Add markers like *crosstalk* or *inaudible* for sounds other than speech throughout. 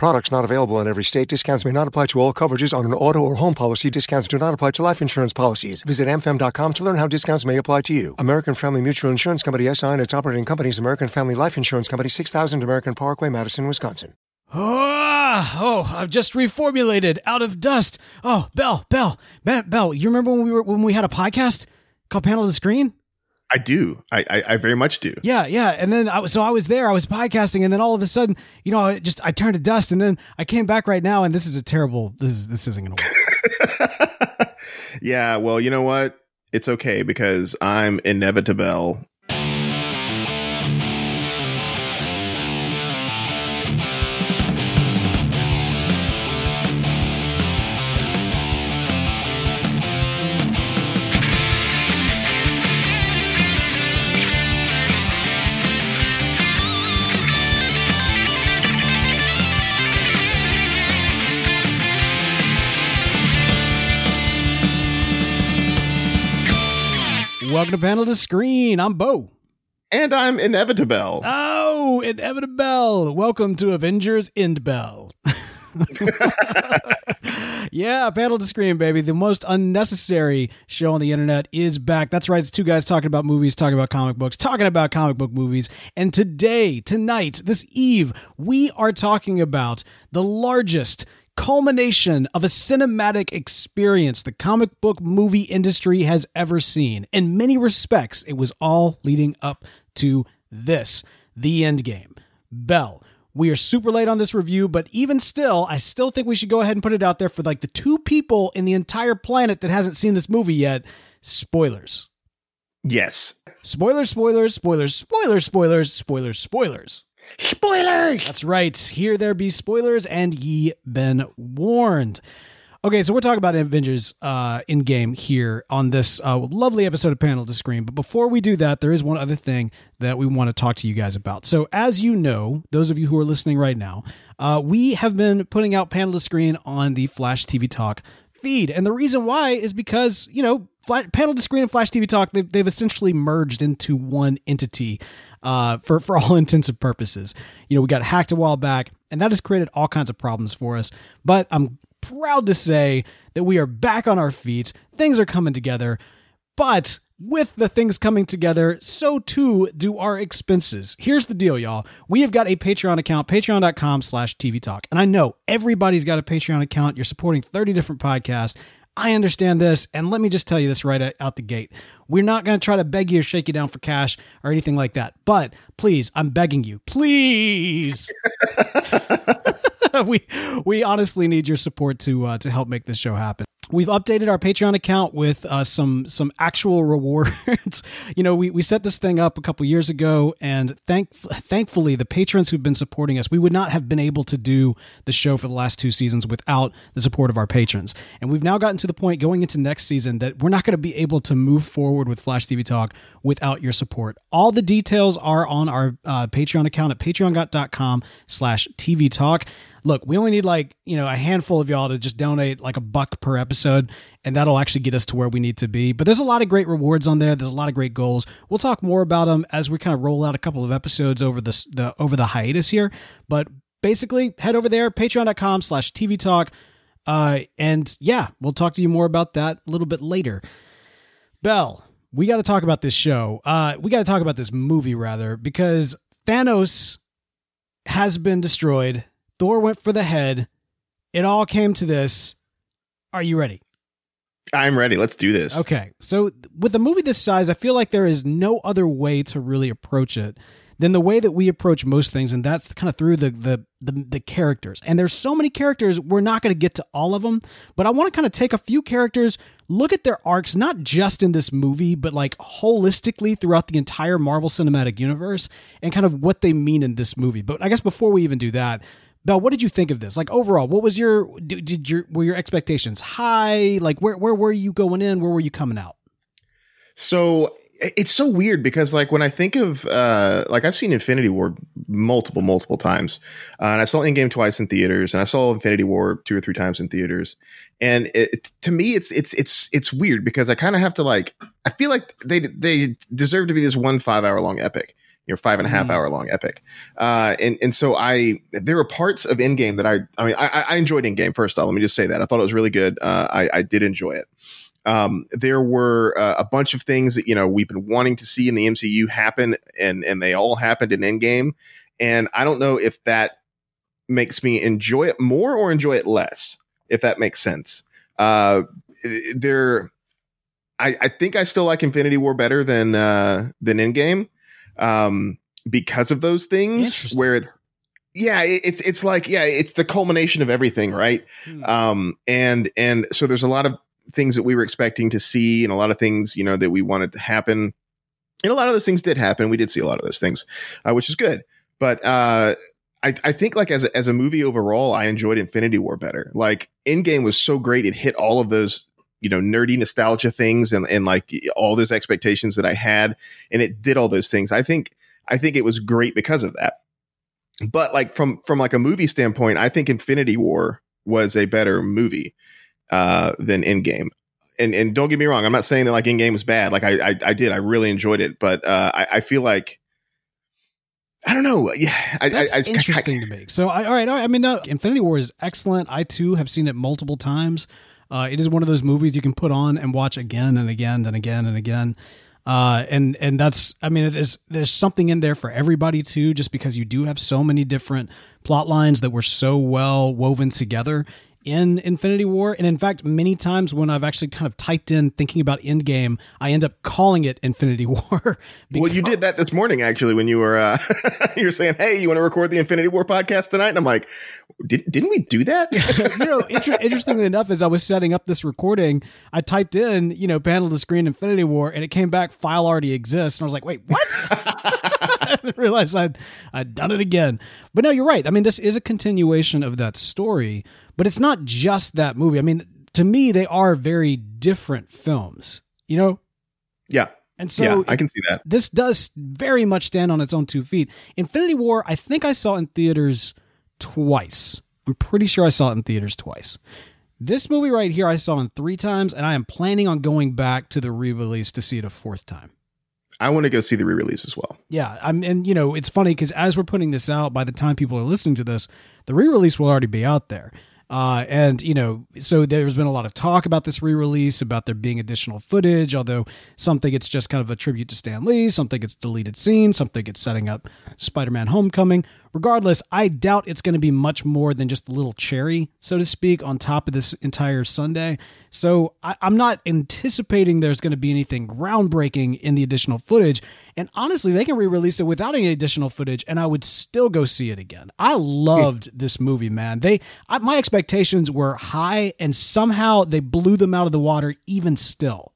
Products not available in every state. Discounts may not apply to all coverages on an auto or home policy. Discounts do not apply to life insurance policies. Visit amfam.com to learn how discounts may apply to you. American Family Mutual Insurance Company SI and its operating companies American Family Life Insurance Company 6000 American Parkway, Madison, Wisconsin. Oh, oh, I've just reformulated out of dust. Oh, Beall, Beall, Beall, you remember when we were when we had a podcast called Panel to the Screen? I do. I, I, I very much do. Yeah, yeah. And then I was so I was there. I was podcasting, and then all of a sudden, you know, I just I turned to dust, and then I came back right now, and this is a terrible. This is this isn't going to work. *laughs* yeah. Well, you know what? It's okay because I'm inevitable Welcome to Panel to Screen. I'm Beau. And I'm Inevitable. Oh, Inevitable. Welcome to Avengers End Beall. *laughs* yeah, Panel to Screen, baby. The most unnecessary show on the internet is back. That's right. It's two guys talking about movies, talking about comic books, talking about comic book movies. And today, tonight, this eve, we are talking about the largest culmination of a cinematic experience the comic book movie industry has ever seen. In many respects, it was all leading up to this the end game. Beall. We are super late on this review, but even still, I still think we should go ahead and put it out there for like the two people in the entire planet that hasn't seen this movie yet. Spoilers. Yes. Spoilers, spoilers, spoilers, spoilers, spoilers, spoilers, spoilers. Spoilers! That's right. Here there be spoilers, and ye been warned. Okay, so we're talking about Avengers uh, Endgame here on this uh, lovely episode of Panel to Screen. But before we do that, there is one other thing that we want to talk to you guys about. So, as you know, those of you who are listening right now, uh, we have been putting out Panel to Screen on the Flash TV Talk feed. And the reason why is because, you know, Panel to Screen and Flash TV Talk, they've, they've essentially merged into one entity uh, for for all *laughs* intents and purposes. You know, we got hacked a while back, and that has created all kinds of problems for us. But I'm proud to say that we are back on our feet. Things are coming together, but with the things coming together, so too do our expenses. Here's the deal, y'all. We have got a Patreon account, patreon.com slash TV Talk. And I know everybody's got a Patreon account. You're supporting 30 different podcasts. I understand this. And let me just tell you this right out the gate. We're not going to try to beg you or shake you down for cash or anything like that. But please, I'm begging you, please. *laughs* we we honestly need your support to uh, to help make this show happen. We've updated our Patreon account with uh, some some actual *laughs* rewards. you know, we, we set this thing up a couple years ago, and thank thankfully the patrons who've been supporting us, we would not have been able to do the show for the last two seasons without the support of our patrons. And we've now gotten to the point going into next season that we're not going to be able to move forward with Flash TV Talk without your support. All the details are on our uh, Patreon account at patreon.com slash TV Talk look, we only need like, you know, a handful of y'all to just donate like a buck per episode, and that'll actually get us to where we need to be. But there's a lot of great rewards on there. There's a lot of great goals. We'll talk more about them as we kind of roll out a couple of episodes over the over the hiatus here. But basically, head over there, patreon.com slash TV talk. Uh, and yeah, we'll talk to you more about that a little bit later. Beall, we got to talk about this show. Uh, we got to talk about this movie rather, because Thanos has been destroyed Thor went for the head. It all came to this. Are you ready? I'm ready. Let's do this. Okay. So, with a movie this size, I feel like there is no other way to really approach it than the way that we approach most things, and that's kind of through the the the, the characters. And there's so many characters, we're not going to get to all of them, but I want to kind of take a few characters, look at their arcs, not just in this movie, but like holistically throughout the entire Marvel Cinematic Universe, and kind of what they mean in this movie. But I guess before we even do that, Beall, what did you think of this? Like overall, what was your did, your were your expectations high? Like where where were you going in? Where were you coming out? So it's so weird because like when I think of uh like I've seen Infinity War multiple multiple times, uh, and I saw Endgame twice in theaters, and I saw Infinity War two or three times in theaters, and it, to me it's it's it's it's weird because I kind of have to like I feel like they they deserve to be this one five hour long epic. You know, five and a half mm. hour long epic, uh, and and so I there are parts of Endgame that I I mean I, I enjoyed Endgame first off. Let me just say that I thought it was really good. Uh, I I did enjoy it um, there were uh, a bunch of things that you know we've been wanting to see in the MCU happen, and and they all happened in Endgame. And I don't know if that makes me enjoy it more or enjoy it less, if that makes sense. Uh, there, I, I think I still like Infinity War better than uh, than Endgame, um, because of those things where it's yeah it's it's like yeah it's the culmination of everything right hmm. um and and so there's a lot of things that we were expecting to see and a lot of things, you know, that we wanted to happen. And a lot of those things did happen. We did see a lot of those things, uh, which is good. But uh, I, I think like as a, as a movie overall, I enjoyed Infinity War better. Like Endgame was so great; it hit all of those you know nerdy nostalgia things and and like all those expectations that I had, and it did all those things. I think I think it was great because of that. But like from from like a movie standpoint, I think Infinity War was a better movie uh, than Endgame. And and don't get me wrong, I'm not saying that like Endgame was bad. Like I I, I did, I really enjoyed it, but uh, I, I feel like I don't know. Yeah, I, that's I, I, interesting to me. So, I, all right, all right. I mean, no, Infinity War is excellent. I too have seen it multiple times. Uh, it is one of those movies you can put on and watch again and again and again and again. Uh, and and that's I mean, there's there's something in there for everybody too. Just because you do have so many different plot lines that were so well woven together, in Infinity War. And in fact, many times when I've actually kind of typed in thinking about Endgame, I end up calling it Infinity *laughs* War. well, you did that this morning actually when you were uh, *laughs* you were saying, "Hey, you want to record the Infinity War podcast tonight?" And I'm like, Did, "Didn't we do that?" *laughs* you know, inter- interestingly enough, as I was setting up this recording, I typed in, you know, panel to screen Infinity War, and it came back file already exists, and I was like, "Wait, what?" I realized I'd I'd done it again. But no, you're right. I mean, this is a continuation of that story. But it's not just that movie. I mean, to me, they are very different films, you know? Yeah. And so yeah, I can see that. This does very much stand on its own two feet. Infinity War, I think I saw in theaters twice. I'm pretty sure I saw it in theaters twice. This movie right here, I saw in three times, and I am planning on going back to the re release to see it a fourth time. I want to go see the re-release as well. Yeah, I'm, and you know, it's funny because as we're putting this out, by the time people are listening to this, the re-release will already be out there. Uh, and you know, so there's been a lot of talk about this re-release, about there being additional footage. Although some think it's just kind of a tribute to Stan Lee, some think it's deleted scenes, some think it's setting up Spider-Man: Homecoming. Regardless, I doubt it's going to be much more than just a little cherry, so to speak, on top of this entire sundae. So I, am not anticipating there's going to be anything groundbreaking in the additional footage. And honestly, they can re-release it without any additional footage, and I would still go see it again. I loved this movie, man. They I, my expectations were high, and somehow they blew them out of the water. Even still.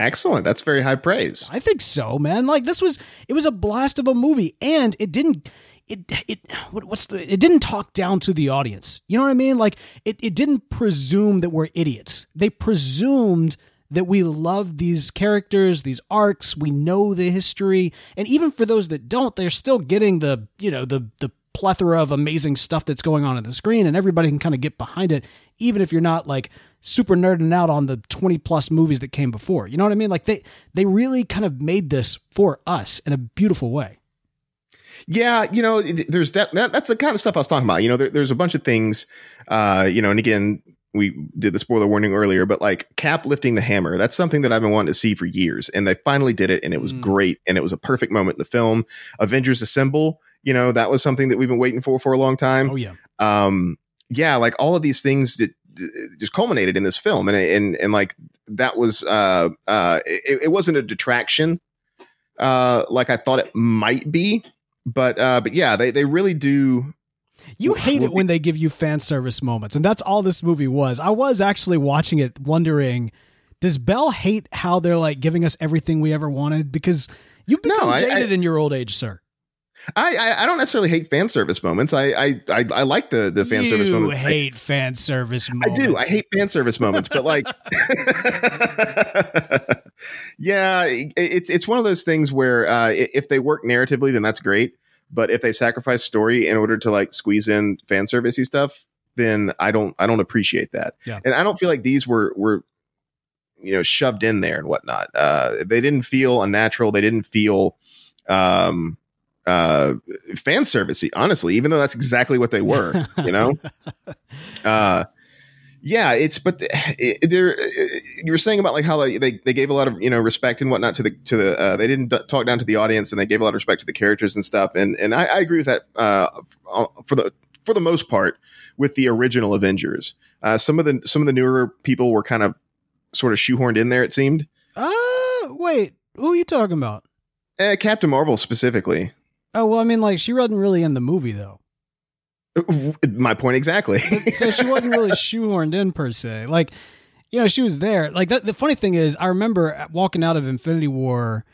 Excellent. That's very high praise. I think so, man. Like this was it was a blast of a movie and it didn't it it what's the it didn't talk down to the audience. You know what I mean? Like it it didn't presume that we're idiots. They presumed that we love these characters, these arcs, we know the history, and even for those that don't, they're still getting the, you know, the the plethora of amazing stuff that's going on at the screen and everybody can kind of get behind it even if you're not like super nerding out on the 20 plus movies that came before. You know what I mean? Like they they really kind of made this for us in a beautiful way. Yeah, you know, there's that, that, that's the kind of stuff I was talking about. You know, there, there's a bunch of things, uh, you know, and again, we did the spoiler warning earlier, but like Cap lifting the hammer, that's something that I've been wanting to see for years. And they finally did it and it was mm. great. And it was a perfect moment in the film. Avengers Assemble, you know, that was something that we've been waiting for for a long time. Oh, yeah. Um, yeah, like all of these things that just culminated in this film. And, and, and like that was, uh, uh, it, it wasn't a detraction, uh, like I thought it might be but uh, but yeah, they they really do. You hate it when they give you fan service moments, and that's all this movie was. I was actually watching it, wondering, does Beall hate how they're like giving us everything we ever wanted? Because you've become no, jaded I, I, in your old age, sir. I, I, I don't necessarily hate fan service moments. I I I, I like the the fan you service moments. You hate fan service moments. I do. I hate fan service moments, but like *laughs* *laughs* yeah, it's it's one of those things where uh, if they work narratively, then that's great. But if they sacrifice story in order to like squeeze in fan servicey stuff, then I don't I don't appreciate that. Yeah. And I don't feel like these were were you know shoved in there and whatnot. Uh, they didn't feel unnatural. They didn't feel um uh fan servicey honestly even though that's exactly what they were *laughs* you know *laughs* uh yeah it's but *sighs* it, there you were saying about like how like, they they gave a lot of you know respect and whatnot to the to the uh, they didn't d- talk down to the audience and they gave a lot of respect to the characters and stuff and and I, I agree with that uh for the for the most part with the original Avengers. Uh, some of the some of the newer people were kind of sort of shoehorned in there. It seemed. Uh wait, who are you talking about? Uh, Captain Marvel specifically. Oh well, I mean, like she wasn't really in the movie though. My point exactly. *laughs* so she wasn't really *laughs* shoehorned in per se. Like, you know, she was there. Like that. The funny thing is, I remember walking out of Infinity War,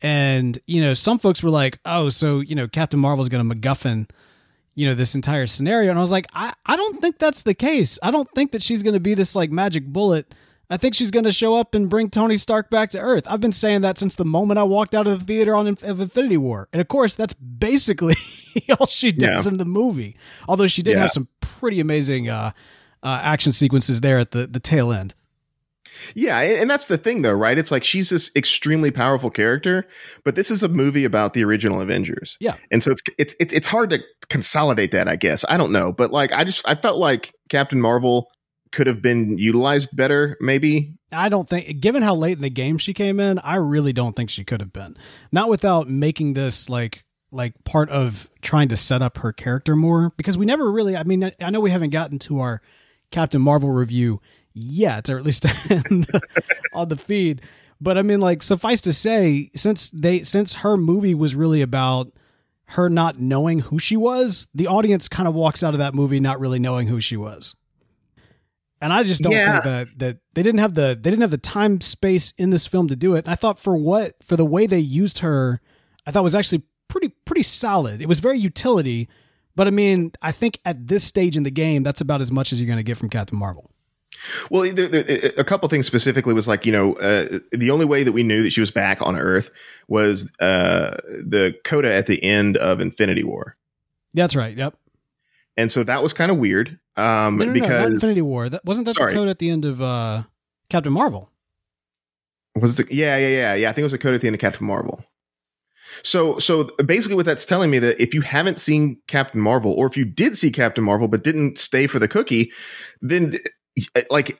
and you know, some folks were like, "Oh, so you know, Captain Marvel's going to MacGuffin." you know this entire scenario and i was like i, I don't think that's the case i don't think that she's going to be this like magic bullet i think she's going to show up and bring tony stark back to earth i've been saying that since the moment i walked out of the theater on of infinity war and of course that's basically *laughs* all she does yeah. in the movie although she did yeah. have some pretty amazing uh, uh, action sequences there at the, the tail end yeah, and that's the thing though, right? It's like she's this extremely powerful character, but this is a movie about the original Avengers. Yeah. And so it's it's it's, it's hard to consolidate that, I guess. I don't know, but like I just I felt like Captain Marvel could have been utilized better maybe. I don't think given how late in the game she came in, I really don't think she could have been. Not without making this like like part of trying to set up her character more because we never really I mean I know we haven't gotten to our Captain Marvel review yet, or at least *laughs* on the feed. But I mean, like, suffice to say, since they since her movie was really about her not knowing who she was, the audience kind of walks out of that movie not really knowing who she was. And I just don't yeah. think that that they didn't have the they didn't have the time space in this film to do it. And I thought for what for the way they used her, I thought was actually pretty pretty solid. It was very utility, but I mean, I think at this stage in the game, that's about as much as you're going to get from Captain Marvel. Well, there, there, a couple things specifically was like you know uh, the only way that we knew that she was back on Earth was uh, the coda at the end of Infinity War. That's right. Yep. And so that was kind of weird. Um, no, no, because no, Infinity War. That wasn't that sorry. the code at the end of uh, Captain Marvel. Was it? Yeah, yeah, yeah, yeah. I think it was the code at the end of Captain Marvel. So, so basically, what that's telling me that if you haven't seen Captain Marvel, or if you did see Captain Marvel but didn't stay for the cookie, then like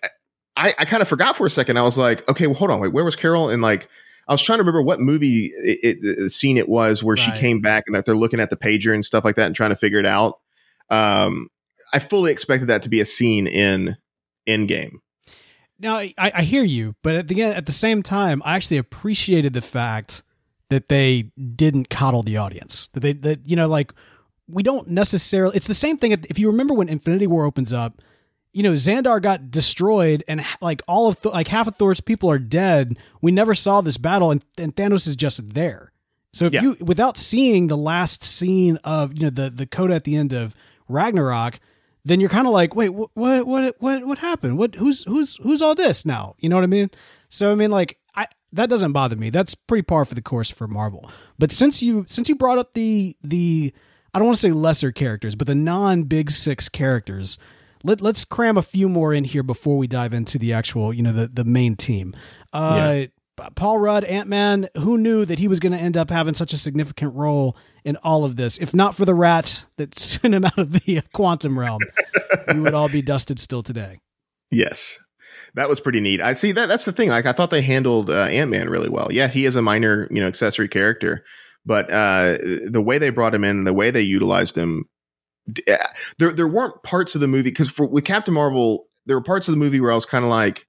I, I kind of forgot for a second. I was like, okay, well, hold on, wait, where was Carol? And like, I was trying to remember what movie it, it, scene it was where right. she came back and that they're looking at the pager and stuff like that and trying to figure it out. Um, I fully expected that to be a scene in Endgame. Now I, I hear you, but at the at the same time, I actually appreciated the fact that they didn't coddle the audience. That they that you know like we don't necessarily. It's the same thing. If you remember when Infinity War opens up you know, Xandar got destroyed and like all of, Th- like half of Thor's people are dead. We never saw this battle and, and Thanos is just there. So if yeah. you, without seeing the last scene of, you know, the, the coda at the end of Ragnarok, then you're kind of like, wait, what, what, what, what, happened? What, who's, who's, who's all this now? You know what I mean? So, I mean, like, I, that doesn't bother me. That's pretty par for the course for Marvel. But since you, since you brought up the, the, I don't want to say lesser characters, but the non big six characters, let, let's cram a few more in here before we dive into the actual, you know, the, the main team. Uh, yeah. Paul Rudd, Ant Man, who knew that he was going to end up having such a significant role in all of this? If not for the rat that *laughs* sent him out of the quantum realm, we would all be dusted still today. Yes. That was pretty neat. I see that. That's the thing. Like I thought they handled uh, Ant Man really well. Yeah, he is a minor, you know, accessory character, but uh, the way they brought him in, the way they utilized him, there there weren't parts of the movie because with Captain Marvel, there were parts of the movie where I was kind of like,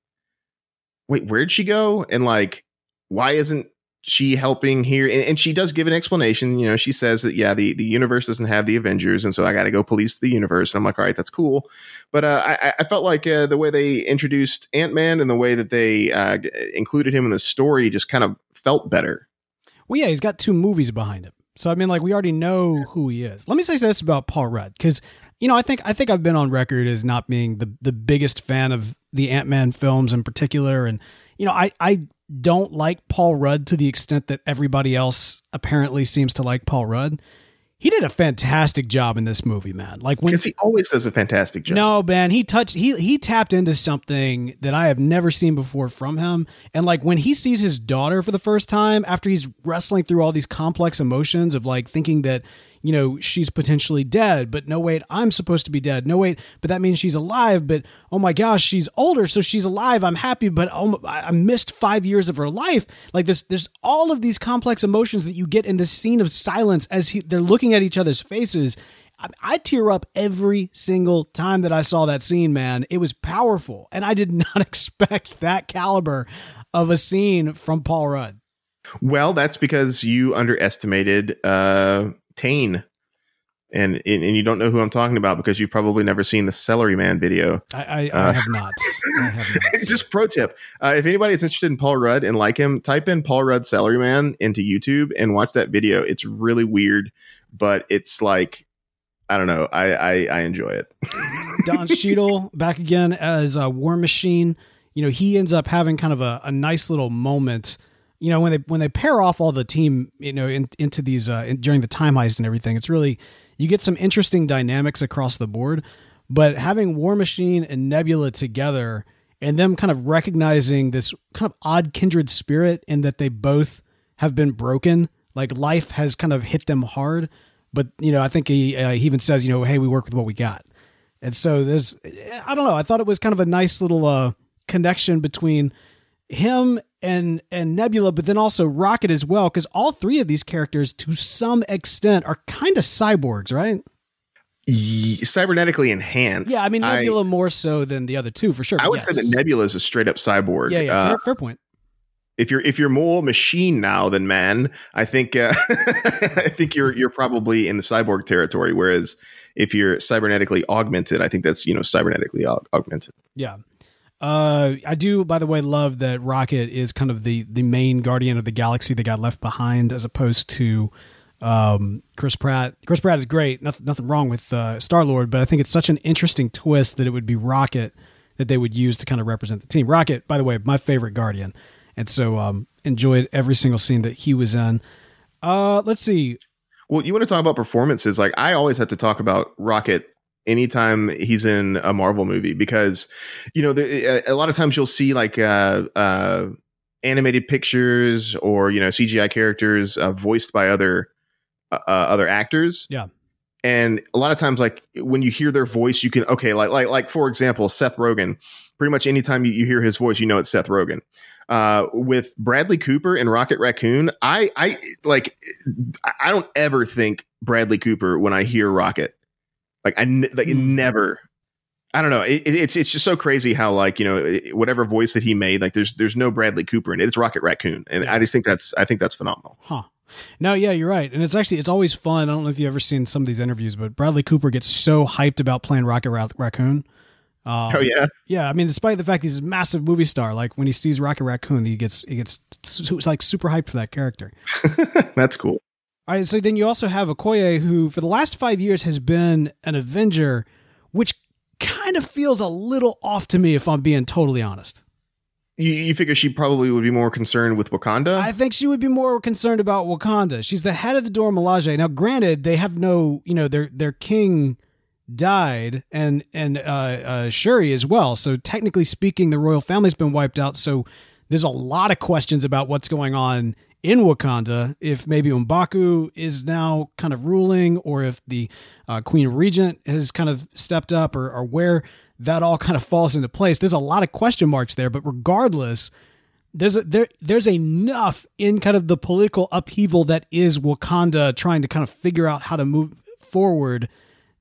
wait, where'd she go? And like, why isn't she helping here? And, and, she does give an explanation. You know, she says that yeah, the the universe doesn't have the Avengers, and so I got to go police the universe. And I'm like, all right, that's cool. But uh, I, I felt like uh, the way they introduced Ant Man and the way that they uh, included him in the story just kind of felt better. Well, yeah, he's got two movies behind him. So I mean, like we already know who he is. Let me say this about Paul Rudd because you know I think I think I've been on record as not being the the biggest fan of the Ant Man films in particular, and you know I I don't like Paul Rudd to the extent that everybody else apparently seems to like Paul Rudd, he did a fantastic job in this movie, man. Like when Because he always does a fantastic job. no, man, he touched he he tapped into something that I have never seen before from him. And like when he sees his daughter for the first time after he's wrestling through all these complex emotions of like thinking that you know she's potentially dead, but no wait, I'm supposed to be dead. No wait, but that means she's alive. But oh my gosh, she's older, so she's alive. I'm happy, but oh, I missed five years of her life. Like this, there's all of these complex emotions that you get in this scene of silence as he, they're looking at each other's faces. I, I tear up every single time that I saw that scene, man. It was powerful, and I did *laughs* not expect that caliber of a scene from Paul Rudd. Well, that's because you underestimated uh, Tayne. And, and you don't know who I'm talking about because you've probably never seen the Celery Man video. I, I, I Uh, have not. *laughs* I have not. Just pro tip: uh, if anybody is interested in Paul Rudd and like him, type in Paul Rudd Celery Man into YouTube and watch that video. It's really weird, but it's like I don't know. I I, I enjoy it. *laughs* Don Cheadle back again as a War Machine. You know, he ends up having kind of a, a nice little moment. You know, when they when they pair off all the team, you know, in, into these uh, in, during the time heist and everything, it's really you get some interesting dynamics across the board. But having War Machine and Nebula together, and them kind of recognizing this kind of odd kindred spirit, in that they both have been broken, like life has kind of hit them hard. But you know, I think he uh, he even says, you know, hey, we work with what we got. And so there's, I don't know. I thought it was kind of a nice little uh, connection between him and and Nebula, but then also Rocket as well, because all three of these characters, to some extent, are kind of cyborgs, right? Cybernetically enhanced. Yeah, I mean Nebula more so than the other two for sure. I, would yes. say that Nebula is a straight up cyborg. Yeah, yeah, Uh, fair, fair point. if you're if you're more machine now than man, I think uh, *laughs* I think you're you're probably in the cyborg territory. Whereas if you're cybernetically augmented, I think that's you know cybernetically aug- augmented. Yeah. Uh, I do, by the way, love that Rocket is kind of the the main guardian of the galaxy that got left behind, as opposed to um, Chris Pratt. Chris Pratt is great. Nothing, nothing wrong with uh, Star Lord, but I think it's such an interesting twist that it would be Rocket that they would use to kind of represent the team. Rocket, by the way, my favorite Guardian, and so um, enjoyed every single scene that he was in. Uh, let's see. Well, you want to talk about performances? Like I always have to talk about Rocket anytime he's in a Marvel movie because you know the, a, a lot of times you'll see like uh, uh, animated pictures or you know CGI characters uh, voiced by other uh, other actors. Yeah. And a lot of times, like when you hear their voice, you can okay, like like like for example, Seth Rogen. Pretty much anytime you, you hear his voice, you know it's Seth Rogen. Uh, with Bradley Cooper and Rocket Raccoon, I I like I don't ever think Bradley Cooper when I hear Rocket. Like I like Hmm. never. I don't know. It, it- it's it's just so crazy how like you know whatever voice that he made, like there's there's no Bradley Cooper in it. It's Rocket Raccoon, and I just think that's I think that's phenomenal. Huh. No, yeah, you're right. And it's actually it's always fun. I don't know if you've ever seen some of these interviews, but Bradley Cooper gets so hyped about playing Rocket Ra- Raccoon. Um, oh yeah, yeah. I mean, despite the fact he's a massive movie star, like when he sees Rocket Raccoon, he gets he gets like super hyped for that character. *laughs* that's cool. All right, so then you also have Okoye, who for the last five years has been an Avenger, which kind of feels a little off to me, if I'm being totally honest. You, you figure she probably would be more concerned with Wakanda? I think she would be more concerned about Wakanda. She's the head of the Dora Milaje. Now, granted, they have no, you know, their their king died, and and uh, uh, Shuri as well. So technically speaking, the royal family's been wiped out. So there's a lot of questions about what's going on in Wakanda. If maybe M'Baku is now kind of ruling, or if the uh, Queen Regent has kind of stepped up, or, or where that all kind of falls into place. There's a lot of question marks there. But regardless there's a, there there's enough in kind of the political upheaval that is Wakanda trying to kind of figure out how to move forward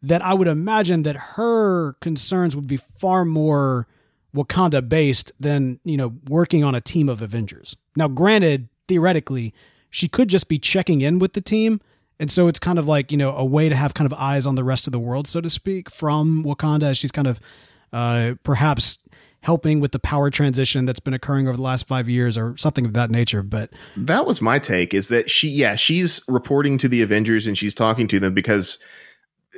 that I would imagine that her concerns would be far more Wakanda based than, you know, working on a team of Avengers. Now, granted, theoretically, she could just be checking in with the team. And so it's kind of like, you know, a way to have kind of eyes on the rest of the world, so to speak, from Wakanda as she's kind of uh, perhaps helping with the power transition that's been occurring over the last five years or something of that nature. But that was my take is that she yeah she's reporting to the avengers and she's talking to them because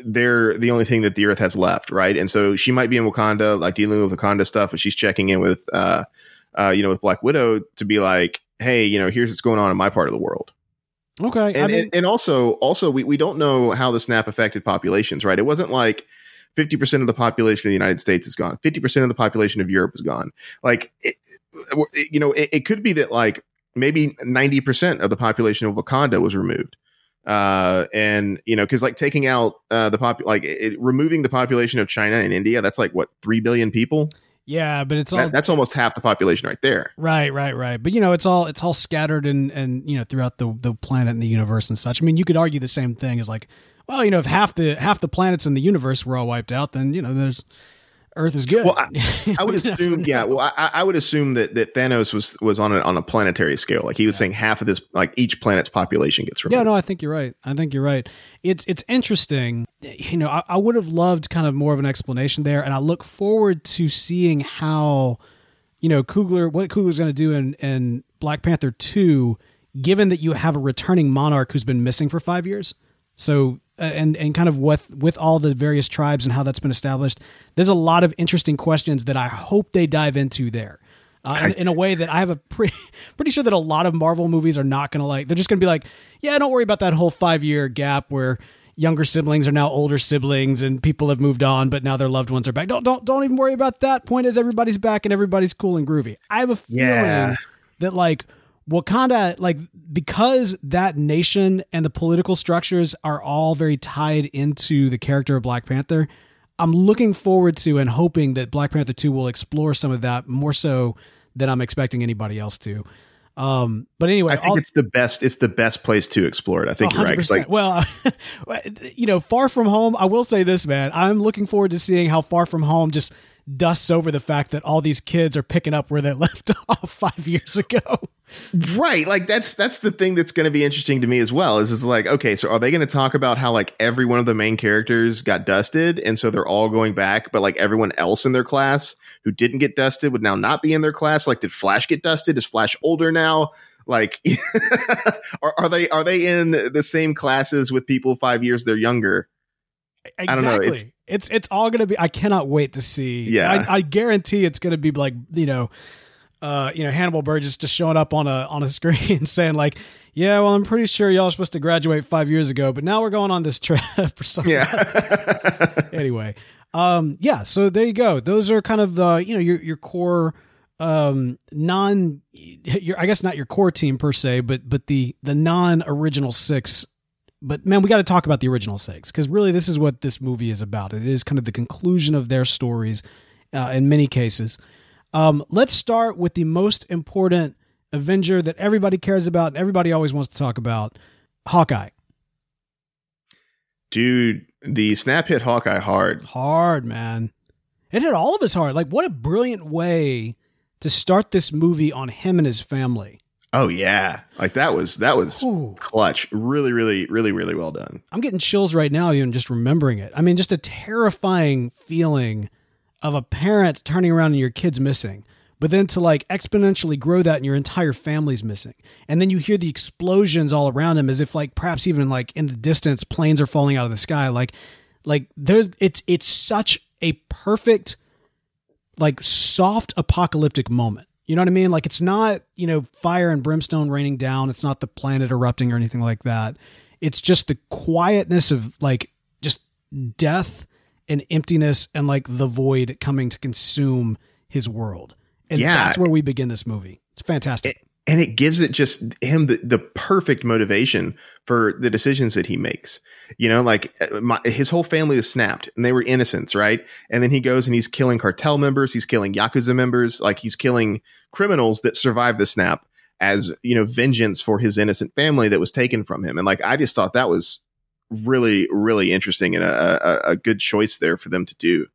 they're the only thing that the earth has left right and so she might be in wakanda like dealing with wakanda stuff but she's checking in with uh uh, you know, with Black Widow to be like, hey, you know, here's what's going on in my part of the world. Okay. And, I mean, and, and also, also, we, we don't know how the snap affected populations, right? It wasn't like 50% of the population of the United States is gone. 50% of the population of Europe is gone. Like, it, you know, it, it could be that like maybe 90% of the population of Wakanda was removed uh and you know because like taking out uh the pop like it, removing the population of china and india that's like what 3 billion people yeah but it's all that, that's almost half the population right there. Right right right. But you know it's all it's all scattered and and you know throughout the the planet and the universe and such. I mean you could argue the same thing as like well you know if half the half the planets in the universe were all wiped out then you know there's Earth is good. Well, I, I would *laughs* assume, yeah. Well, I, I, would assume that that Thanos was was on a on a planetary scale. Like he was yeah. saying, half of this, like each planet's population gets removed. Yeah, no, I think you're right. I think you're right. It's it's interesting. You know, I, I would have loved kind of more of an explanation there, and I look forward to seeing how, you know, Coogler what Coogler's going to do in in Black Panther two, given that you have a returning monarch who's been missing for five years. So and and kind of with with all the various tribes and how that's been established. There's a lot of interesting questions that I hope they dive into there. Uh, in, in, a way that I have a pretty *laughs* pretty sure that a lot of Marvel movies are not going to like. They're just going to be like, yeah, don't worry about that whole five year gap where younger siblings are now older siblings and people have moved on, but now their loved ones are back. Don't don't don't even worry about that. Point is, everybody's back and everybody's cool and groovy. I have a feeling yeah. that like Wakanda, like, because that nation and the political structures are all very tied into the character of Black Panther, I'm looking forward to and hoping that Black Panther 2 will explore some of that more so than I'm expecting anybody else to. Um, but anyway, I think it's the best. It's the best place to explore it. I think 100%. you're right. Like, well, *laughs* you know, Far From Home. I will say this, man. I'm looking forward to seeing how Far From Home just dusts over the fact that all these kids are picking up where they *laughs* left off five years ago. Right. Like that's that's the thing that's going to be interesting to me as well. Is is like okay, so are they going to talk about how like every one of the main characters got dusted, and so they're all going back, but like everyone else in their class who didn't get dusted would now not be in their class? Like, did Flash get dusted? Is Flash older now? Like, *laughs* are, are they are they in the same classes with people five years they're younger? Exactly. I don't know. It's it's, it's all gonna be. I cannot wait to see. Yeah. I, I guarantee it's gonna be like you know uh, you know, Hannibal Buress just showing up on a on a *laughs* screen saying like, "Yeah, well, I'm pretty sure y'all are supposed to graduate five years ago, but now we're going on this *laughs* trip *laughs* or something." Yeah. anyway, um, yeah. So there you go. Those are kind of uh, you know your your core um non your I guess not your core team per se, but but the the non original six. But man, we got to talk about the original six because really this is what this movie is about. It is kind of the conclusion of their stories uh, in many cases. Um, let's start with the most important Avenger that everybody cares about and everybody always wants to talk about Hawkeye. Dude, the snap hit Hawkeye hard. Hard, man. It hit all of us hard. Like, what a brilliant way to start this movie on him and his family. Oh yeah, like that was that was Ooh. clutch. Really, really, really, really well done. I'm getting chills right now, even just remembering it. I mean, just a terrifying feeling of a parent turning around and your kid's missing but then to like exponentially grow that and your entire family's missing and then you hear the explosions all around him as if like perhaps even like in the distance planes are falling out of the sky like like there's it's it's such a perfect like soft apocalyptic moment you know what i mean like it's not you know fire and brimstone raining down it's not the planet erupting or anything like that it's just the quietness of like just death and emptiness and like the void coming to consume his world. And yeah. that's where we begin this movie. It's fantastic. And it gives it just him the, the perfect motivation for the decisions that he makes. You know, like uh, my, his whole family was snapped and they were innocents, right? And then he goes and he's killing cartel members, he's killing Yakuza members, like he's killing criminals that survived the snap as, you know, vengeance for his innocent family that was taken from him. And like, I just thought that was really really interesting and a, a, a good choice there for them to do.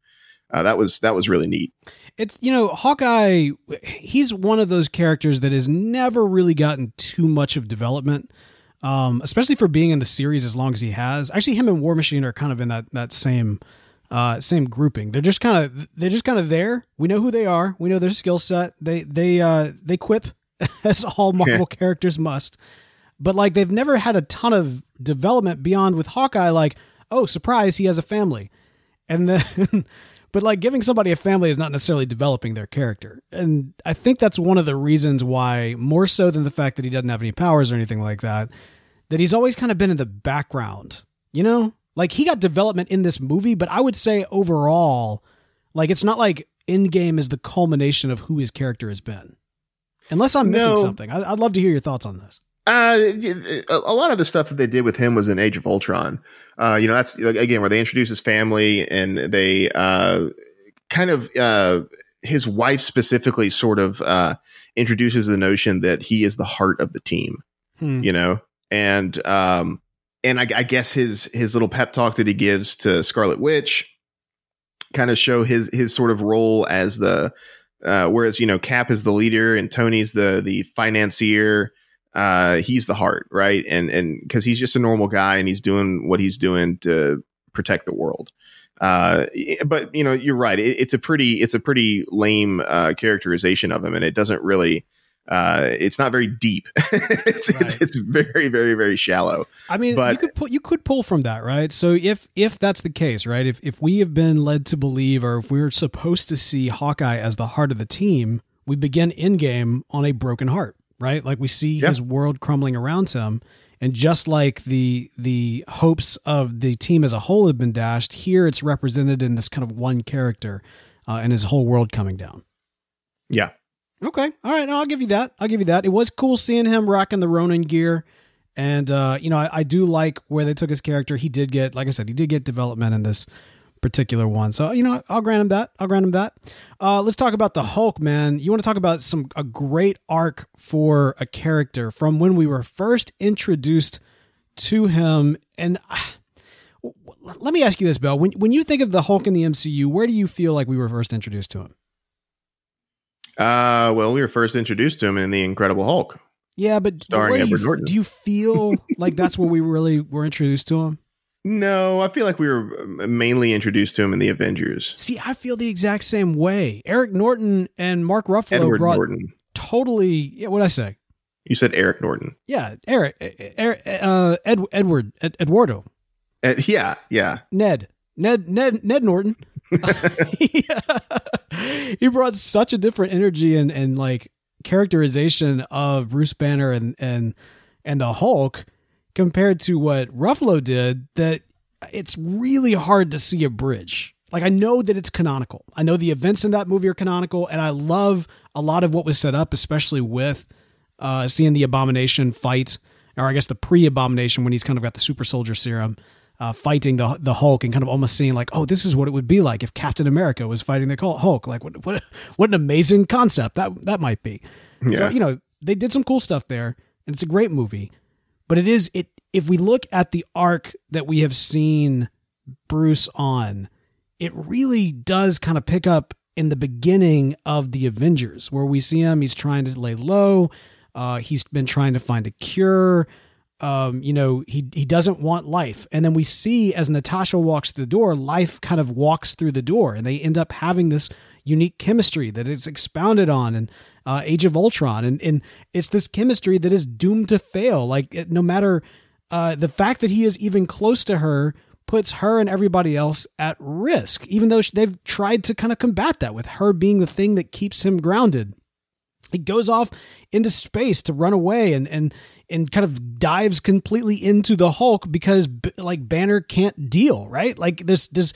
Uh, that was that was really neat. It's you know Hawkeye. He's one of those characters that has never really gotten too much of development, um, especially for being in the series as long as he has. Actually, him and War Machine are kind of in that that same uh, same grouping. They're just kind of they're just kind of there. We know who they are. We know their skill set. They they uh, they quip *laughs* as all Marvel yeah. *laughs* characters must but like they've never had a ton of development beyond with Hawkeye. Like, oh, surprise, he has a family, and then. *laughs* but like giving somebody a family is not necessarily developing their character. And I think that's one of the reasons why, more so than the fact that he doesn't have any powers or anything like that, that he's always kind of been in the background. You know? Like he got development in this movie, but I would say overall, like it's not like Endgame is the culmination of who his character has been. Unless I'm missing No. something. I- I'd love to hear your thoughts on this. Uh, a a lot of the stuff that they did with him was in Age of Ultron. Uh, you know, that's again where they introduce his family and they uh, kind of uh, his wife specifically sort of uh, introduces the notion that he is the heart of the team. Hmm. You know, and um, and I, I guess his his little pep talk that he gives to Scarlet Witch kind of show his his sort of role as the uh, whereas you know Cap is the leader and Tony's the the financier uh he's the heart right and and because he's just a normal guy and he's doing what he's doing to protect the world uh but you know you're right it, it's a pretty it's a pretty lame uh characterization of him and it doesn't really uh it's not very deep *laughs* it's, Right. it's it's very very very shallow I mean, But- you could pull, you could pull from that, right? So if if that's the case, right? If if we have been led to believe, or if we're supposed to see Hawkeye as the heart of the team, we begin Endgame on a broken heart, right? Like we see Yeah. his world crumbling around him, and just like the the hopes of the team as a whole have been dashed, here it's represented in this kind of one character uh, and his whole world coming down. yeah Okay. All right. No, I'll give you that. I'll give you that. It was cool seeing him rocking the Ronin gear. And, uh, you know, I, I do like where they took his character. He did get, like I said, he did get development in this particular one. So, you know, I'll grant him that. I'll grant him that. Uh, let's talk about the Hulk, man. You want to talk about some, a great arc for a character from when we were first introduced to him. And ah, let me ask you this, Bill. When, when you think of the Hulk in the MCU, where do you feel like we were first introduced to him? uh well we were first introduced to him in the incredible hulk Yeah, but Starring do Edward you, Norton. do you feel *laughs* like that's where we really were introduced to him? No i feel like we were mainly introduced to him in the avengers See, I feel the exact same way. Eric Norton and Mark Ruffalo edward brought norton totally. Yeah, what I say? you said eric norton Yeah, Eric, Eric uh, Ed, Edward, Ed, Eduardo, Uh, yeah yeah Ned, Ned, Ned, Ned Norton. he, *laughs* *laughs* he brought such a different energy and and like characterization of Bruce Banner and and and the Hulk compared to what Ruffalo did that it's really hard to see a bridge. Like I know that it's canonical. I know the events in that movie are canonical and I love a lot of what was set up especially with uh seeing the abomination fight or I guess the pre-abomination when he's kind of got the super soldier serum uh, fighting the the Hulk and kind of almost seeing like, oh, this is what it would be like if Captain America was fighting the Hulk. Like, what what what an amazing concept that that might be. So Yeah. you know they did some cool stuff there, and it's a great movie. But it is it if we look at the arc that we have seen Bruce on, it really does kind of pick up in the beginning of the Avengers, where we see him. He's trying to lay low. Uh, he's been trying to find a cure um, you know, he he doesn't want life. And then we see as Natasha walks through the door, life kind of walks through the door, and they end up having this unique chemistry that is expounded on in uh, Age of Ultron, and and it's this chemistry that is doomed to fail. Like no matter uh, the fact that he is even close to her puts her and everybody else at risk, even though they've tried to kind of combat that with her being the thing that keeps him grounded he goes off into space to run away and and and kind of dives completely into the Hulk because like Banner can't deal, right? Like there's there's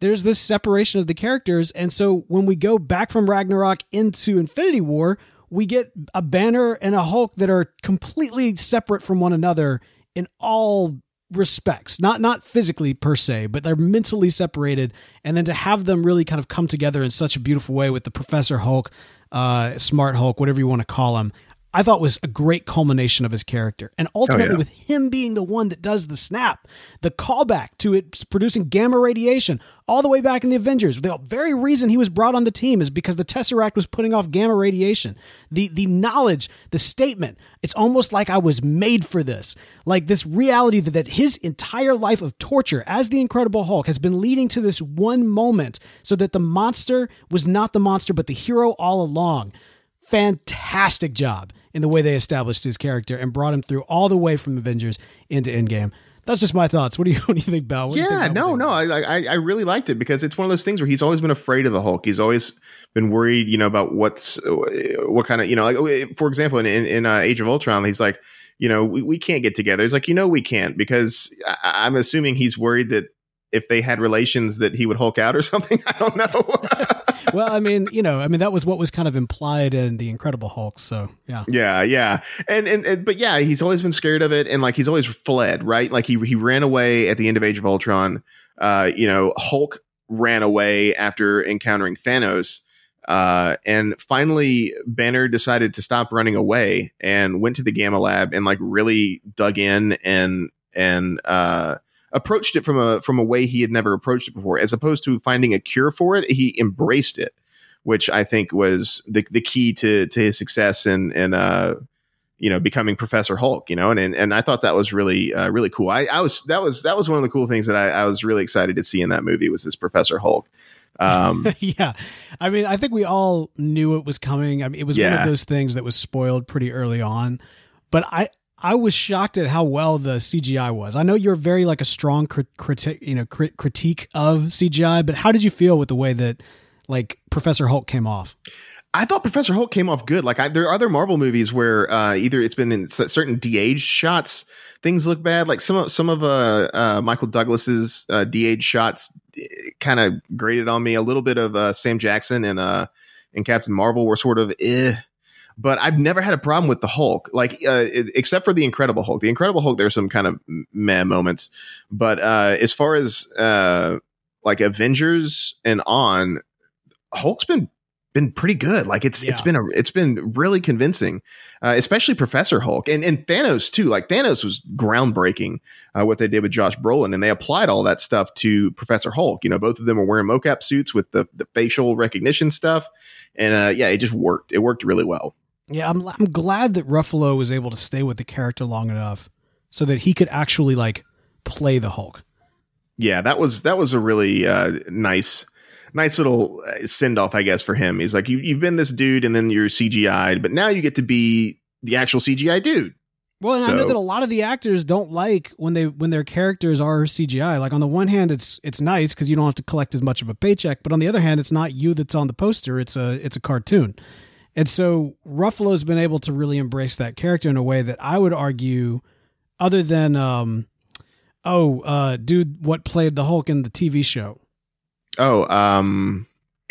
there's this separation of the characters. And so when we go back from Ragnarok into Infinity War, we get a Banner and a Hulk that are completely separate from one another in all respects. Not not physically per se but they're mentally separated. And then to have them really kind of come together in such a beautiful way with the professor hulk uh smart hulk whatever you want to call him i thought was a great culmination of his character. And oh, ultimately yeah. with him being the one that does the snap the callback to it producing gamma radiation all the way back in the avengers the very reason he was brought on the team is because the tesseract was putting off gamma radiation. The the knowledge the statement it's almost like i was made for this. Like this reality that, that his entire life of torture as the incredible hulk has been leading to this one moment so that the monster was not the monster but the hero all along. Fantastic job in the way they established his character and brought him through all the way from avengers into endgame that's just my thoughts. What do you *laughs* what do you think, Beall? yeah, think no, no, I, I I really liked it because it's one of those things where he's always been afraid of the Hulk. He's always been worried, you know, about what's what kind of you know, like for example, in in, in uh, Age of Ultron, he's like, you know, we, we can't get together. He's like, you know, we can't because I, I'm assuming he's worried that if they had relations that he would Hulk out or *laughs* something. I don't know. *laughs* *laughs* well, I mean, you know, I mean that was what was kind of implied in the Incredible Hulk. So yeah, yeah, yeah, and, and and but yeah, he's always been scared of it, and like he's always fled, right? Like he he ran away at the end of Age of Ultron. Uh, you know, Hulk ran away after encountering Thanos. Uh, and finally, Banner decided to stop running away and went to the Gamma Lab and like really dug in and and uh, approached it from a from a way he had never approached it before, as opposed to finding a cure for it. He embraced it, which I think was the the key to to his success and and uh you know becoming Professor Hulk. You know, and and, and I thought that was really uh, really cool. I, I was that was that was one of the cool things that I, I was really excited to see in that movie was this Professor Hulk. Um, *laughs* yeah, I mean, I think we all knew it was coming. I mean, it was yeah. one of those things that was spoiled pretty early on. But I, I was shocked at how well the CGI was. I know you're very like a strong critique, you know, crit- critique of CGI, but how did you feel with the way that like Professor Hulk came off? I thought Professor Hulk came off good. Like I, there are other Marvel movies where uh, either it's been in certain de-aged shots, things look bad. Like some of some of uh, uh, Michael Douglas's uh, de-aged shots eh, kind of grated on me. A little bit of uh, Sam Jackson and uh, and Captain Marvel were sort of eh but I've never had a problem with the Hulk, like uh, except for the Incredible Hulk. The Incredible Hulk, there's some kind of meh moments, but uh, as far as uh, like Avengers and on, Hulk's been been pretty good. Like it's yeah. it's been a it's been really convincing, uh, especially Professor Hulk and and Thanos too. Like Thanos was groundbreaking uh, what they did with Josh Brolin, and they applied all that stuff to Professor Hulk. You know, both of them were wearing mocap suits with the the facial recognition stuff, and uh, yeah, it just worked. It worked really well. Yeah, I'm I'm glad that Ruffalo was able to stay with the character long enough so that he could actually like play the Hulk. Yeah, that was that was a really uh, nice nice little uh, send off, I guess, for him. He's like, you, you've been this dude, and then you're CGI'd, but now you get to be the actual CGI dude. Well, so, I know that a lot of the actors don't like when they when their characters are CGI. Like on the one hand, it's it's nice because you don't have to collect as much of a paycheck, but on the other hand, it's not you that's on the poster; it's a it's a cartoon. And so Ruffalo's been able to really embrace that character in a way that I would argue, other than, um, oh, uh, dude, what played the Hulk in the TV show? Oh, um,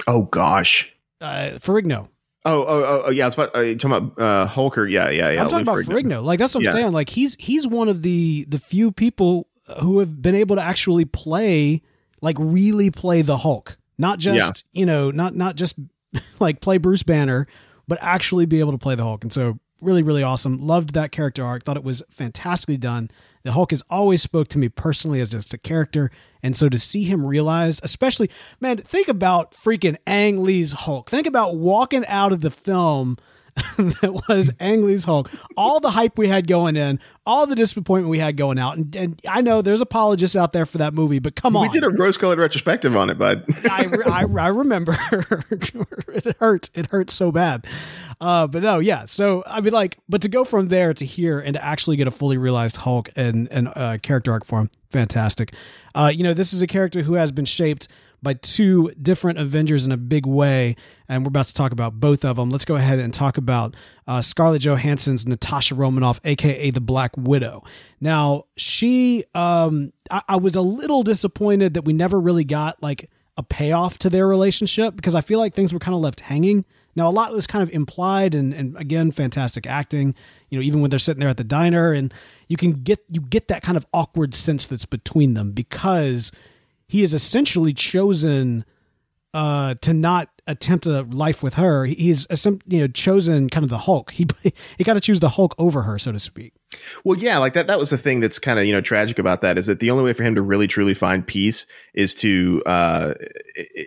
oh gosh, uh, Ferrigno. Oh, oh, oh, oh, yeah. I was about, uh, talking about uh, Hulker. Yeah, yeah, yeah. I'm talking about Ferrigno. Ferrigno. Like that's what I'm saying. Like he's he's one of the the few people who have been able to actually play, like really play the Hulk, not just yeah. you know, not not just *laughs* like play Bruce Banner, but actually be able to play the Hulk. And so really, really awesome. Loved that character arc. Thought it was fantastically done. The Hulk has always spoke to me personally as just a character. And so to see him realized, especially, man, think about freaking Ang Lee's Hulk. Think about walking out of the film *laughs* that was Ang Lee's Hulk. All the hype we had going in, all the disappointment we had going out, and, and I know there's apologists out there for that movie, but come on, we did a rose-colored retrospective on it, bud. *laughs* I, I, I, remember *laughs* it hurt. It hurt so bad. Uh, but no, yeah. So I mean, like, but to go from there to here and to actually get a fully realized Hulk and and uh, character arc for him, fantastic. Uh, you know, this is a character who has been shaped by two different Avengers in a big way, and we're about to talk about both of them. Let's go ahead and talk about uh, Scarlett Johansson's Natasha Romanoff, aka the Black Widow. Now, she, um, I, I was a little disappointed that we never really got like a payoff to their relationship because I feel like things were kind of left hanging. Now, a lot was kind of implied, and, and again, fantastic acting. You know, even when they're sitting there at the diner, and you can get you get that kind of awkward sense that's between them because he has essentially chosen uh, to not attempt a life with her. He's you know chosen kind of the Hulk. He *laughs* he got to choose the Hulk over her, so to speak. Well, yeah, like that. That was the thing that's kind of you know tragic about that is that the only way for him to really truly find peace is to uh,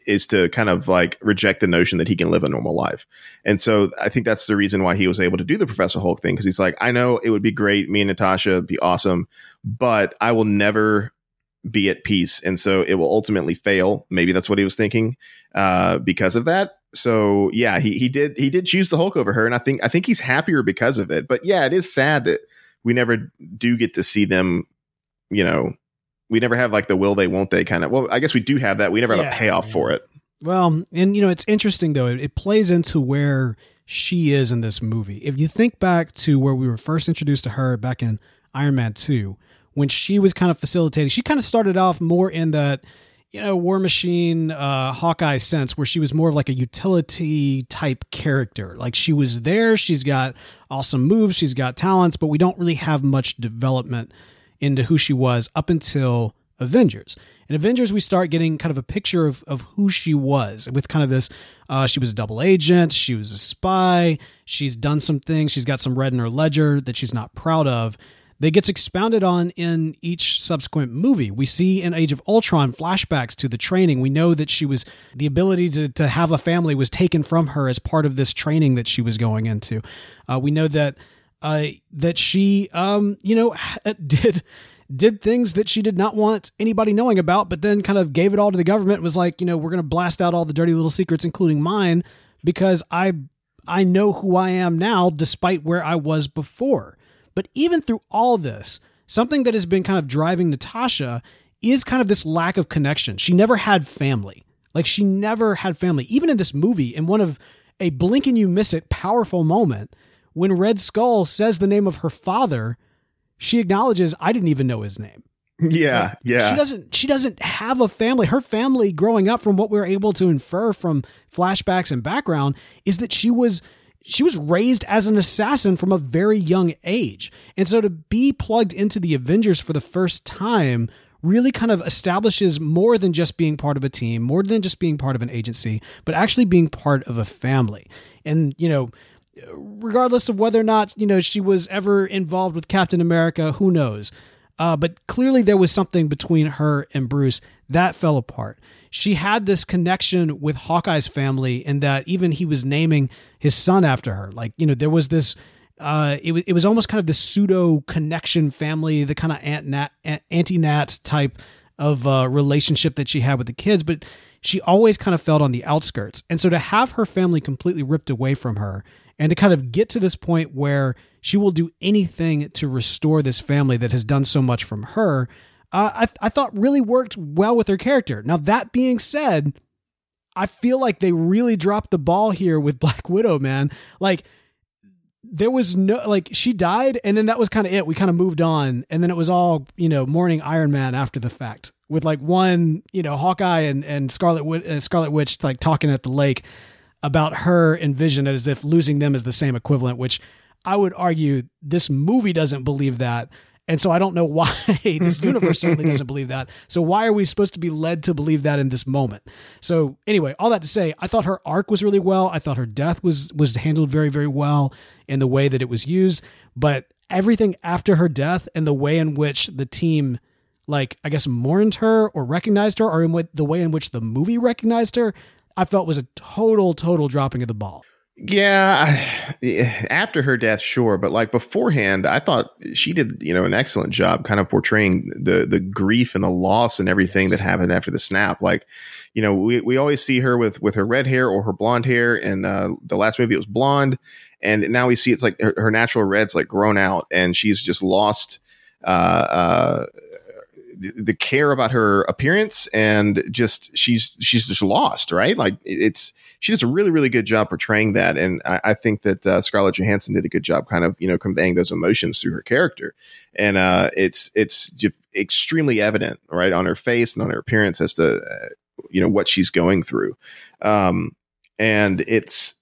is to kind of like reject the notion that he can live a normal life. And so I think that's the reason why he was able to do the Professor Hulk thing because he's like, I know it would be great, me and Natasha, be awesome, but I will never be at peace. And so it will ultimately fail. Maybe that's what he was thinking uh, because of that. So yeah, he he did he did choose the Hulk over her, and I think I think he's happier because of it. But yeah, it is sad that we never do get to see them you know, we never have like the will they won't they kind of. Well, I guess we do have that. We never have a payoff yeah. for it. Well, and you know, it's interesting though. It, it plays into where she is in this movie. If you think back to where we were first introduced to her back in Iron Man 2, when she was kind of facilitating, she kind of started off more in that, you know, War Machine, uh, Hawkeye sense, where she was more of like a utility type character. Like she was there, she's got awesome moves, she's got talents, but we don't really have much development into who she was up until Avengers. In Avengers, we start getting kind of a picture of, of who she was with kind of this. Uh, she was a double agent. She was a spy. She's done some things. She's got some red in her ledger that she's not proud of. That gets expounded on in each subsequent movie. We see in Age of Ultron flashbacks to the training. We know that she was the ability to, to have a family was taken from her as part of this training that she was going into. Uh, we know that uh, that she, um, you know, *laughs* did did things that she did not want anybody knowing about, but then kind of gave it all to the government. Was like, you know, we're going to blast out all the dirty little secrets, including mine, because I I know who I am now, despite where I was before. But even through all this, something that has been kind of driving Natasha is kind of this lack of connection. She never had family. Like she never had family. Even in this movie, in one of a blink and you miss it powerful moment, when Red Skull says the name of her father, she acknowledges I didn't even know his name. Yeah, yeah. She doesn't she doesn't have a family. Her family growing up from what we are able to infer from flashbacks and background is that she was she was raised as an assassin from a very young age. And so to be plugged into the Avengers for the first time really kind of establishes more than just being part of a team, more than just being part of an agency, but actually being part of a family. And, you know, regardless of whether or not, you know, she was ever involved with Captain America, who knows? Uh, but clearly there was something between her and Bruce that fell apart. She had this connection with Hawkeye's family and that even he was naming his son after her. Like, you know, there was this uh, it, was it was almost kind of the pseudo connection family, the kind of aunt nat, anti nat type of uh, relationship that she had with the kids, but she always kind of felt on the outskirts. And so to have her family completely ripped away from her and to kind of get to this point where she will do anything to restore this family that has done so much from her, uh, I, I thought really worked well with her character. Now, that being said, I feel like they really dropped the ball here with *laughs* Black Widow, man. Like, there was no like she died and then that was kind of it we kind of moved on and then it was all you know mourning iron man after the fact with like one you know hawkeye and and scarlet uh, scarlet witch like talking at the lake about her and vision as if losing them is the same equivalent which i would argue this movie doesn't believe that and so i don't know *laughs* why this *laughs* universe certainly doesn't believe that. So why are we supposed to be led to believe that in this moment? So anyway all that to say i thought her arc was really well. I thought her death was was handled very very well in the way that it was used. But everything after her death and the way in which the team like i guess mourned her or recognized her or in what the way in which the movie recognized her i felt was a total total dropping of the ball Yeah, I, after her death, sure, but like beforehand, I thought she did, you know, an excellent job, kind of portraying the the grief and the loss and everything Yes. that happened after the snap. Like, you know, we we always see her with with her red hair or her blonde hair, and uh, the last movie it was blonde, and now we see it's like her, her natural red's like grown out, and she's just lost. Uh, uh, the, care about her appearance and just she's she's just lost right? Like it's she does a really really good job portraying that. And i, I think that uh, scarlett johansson did a good job kind of you know conveying those emotions through her character. And uh it's it's just extremely evident right on her face and on her appearance as to uh, you know what she's going through. Um and it's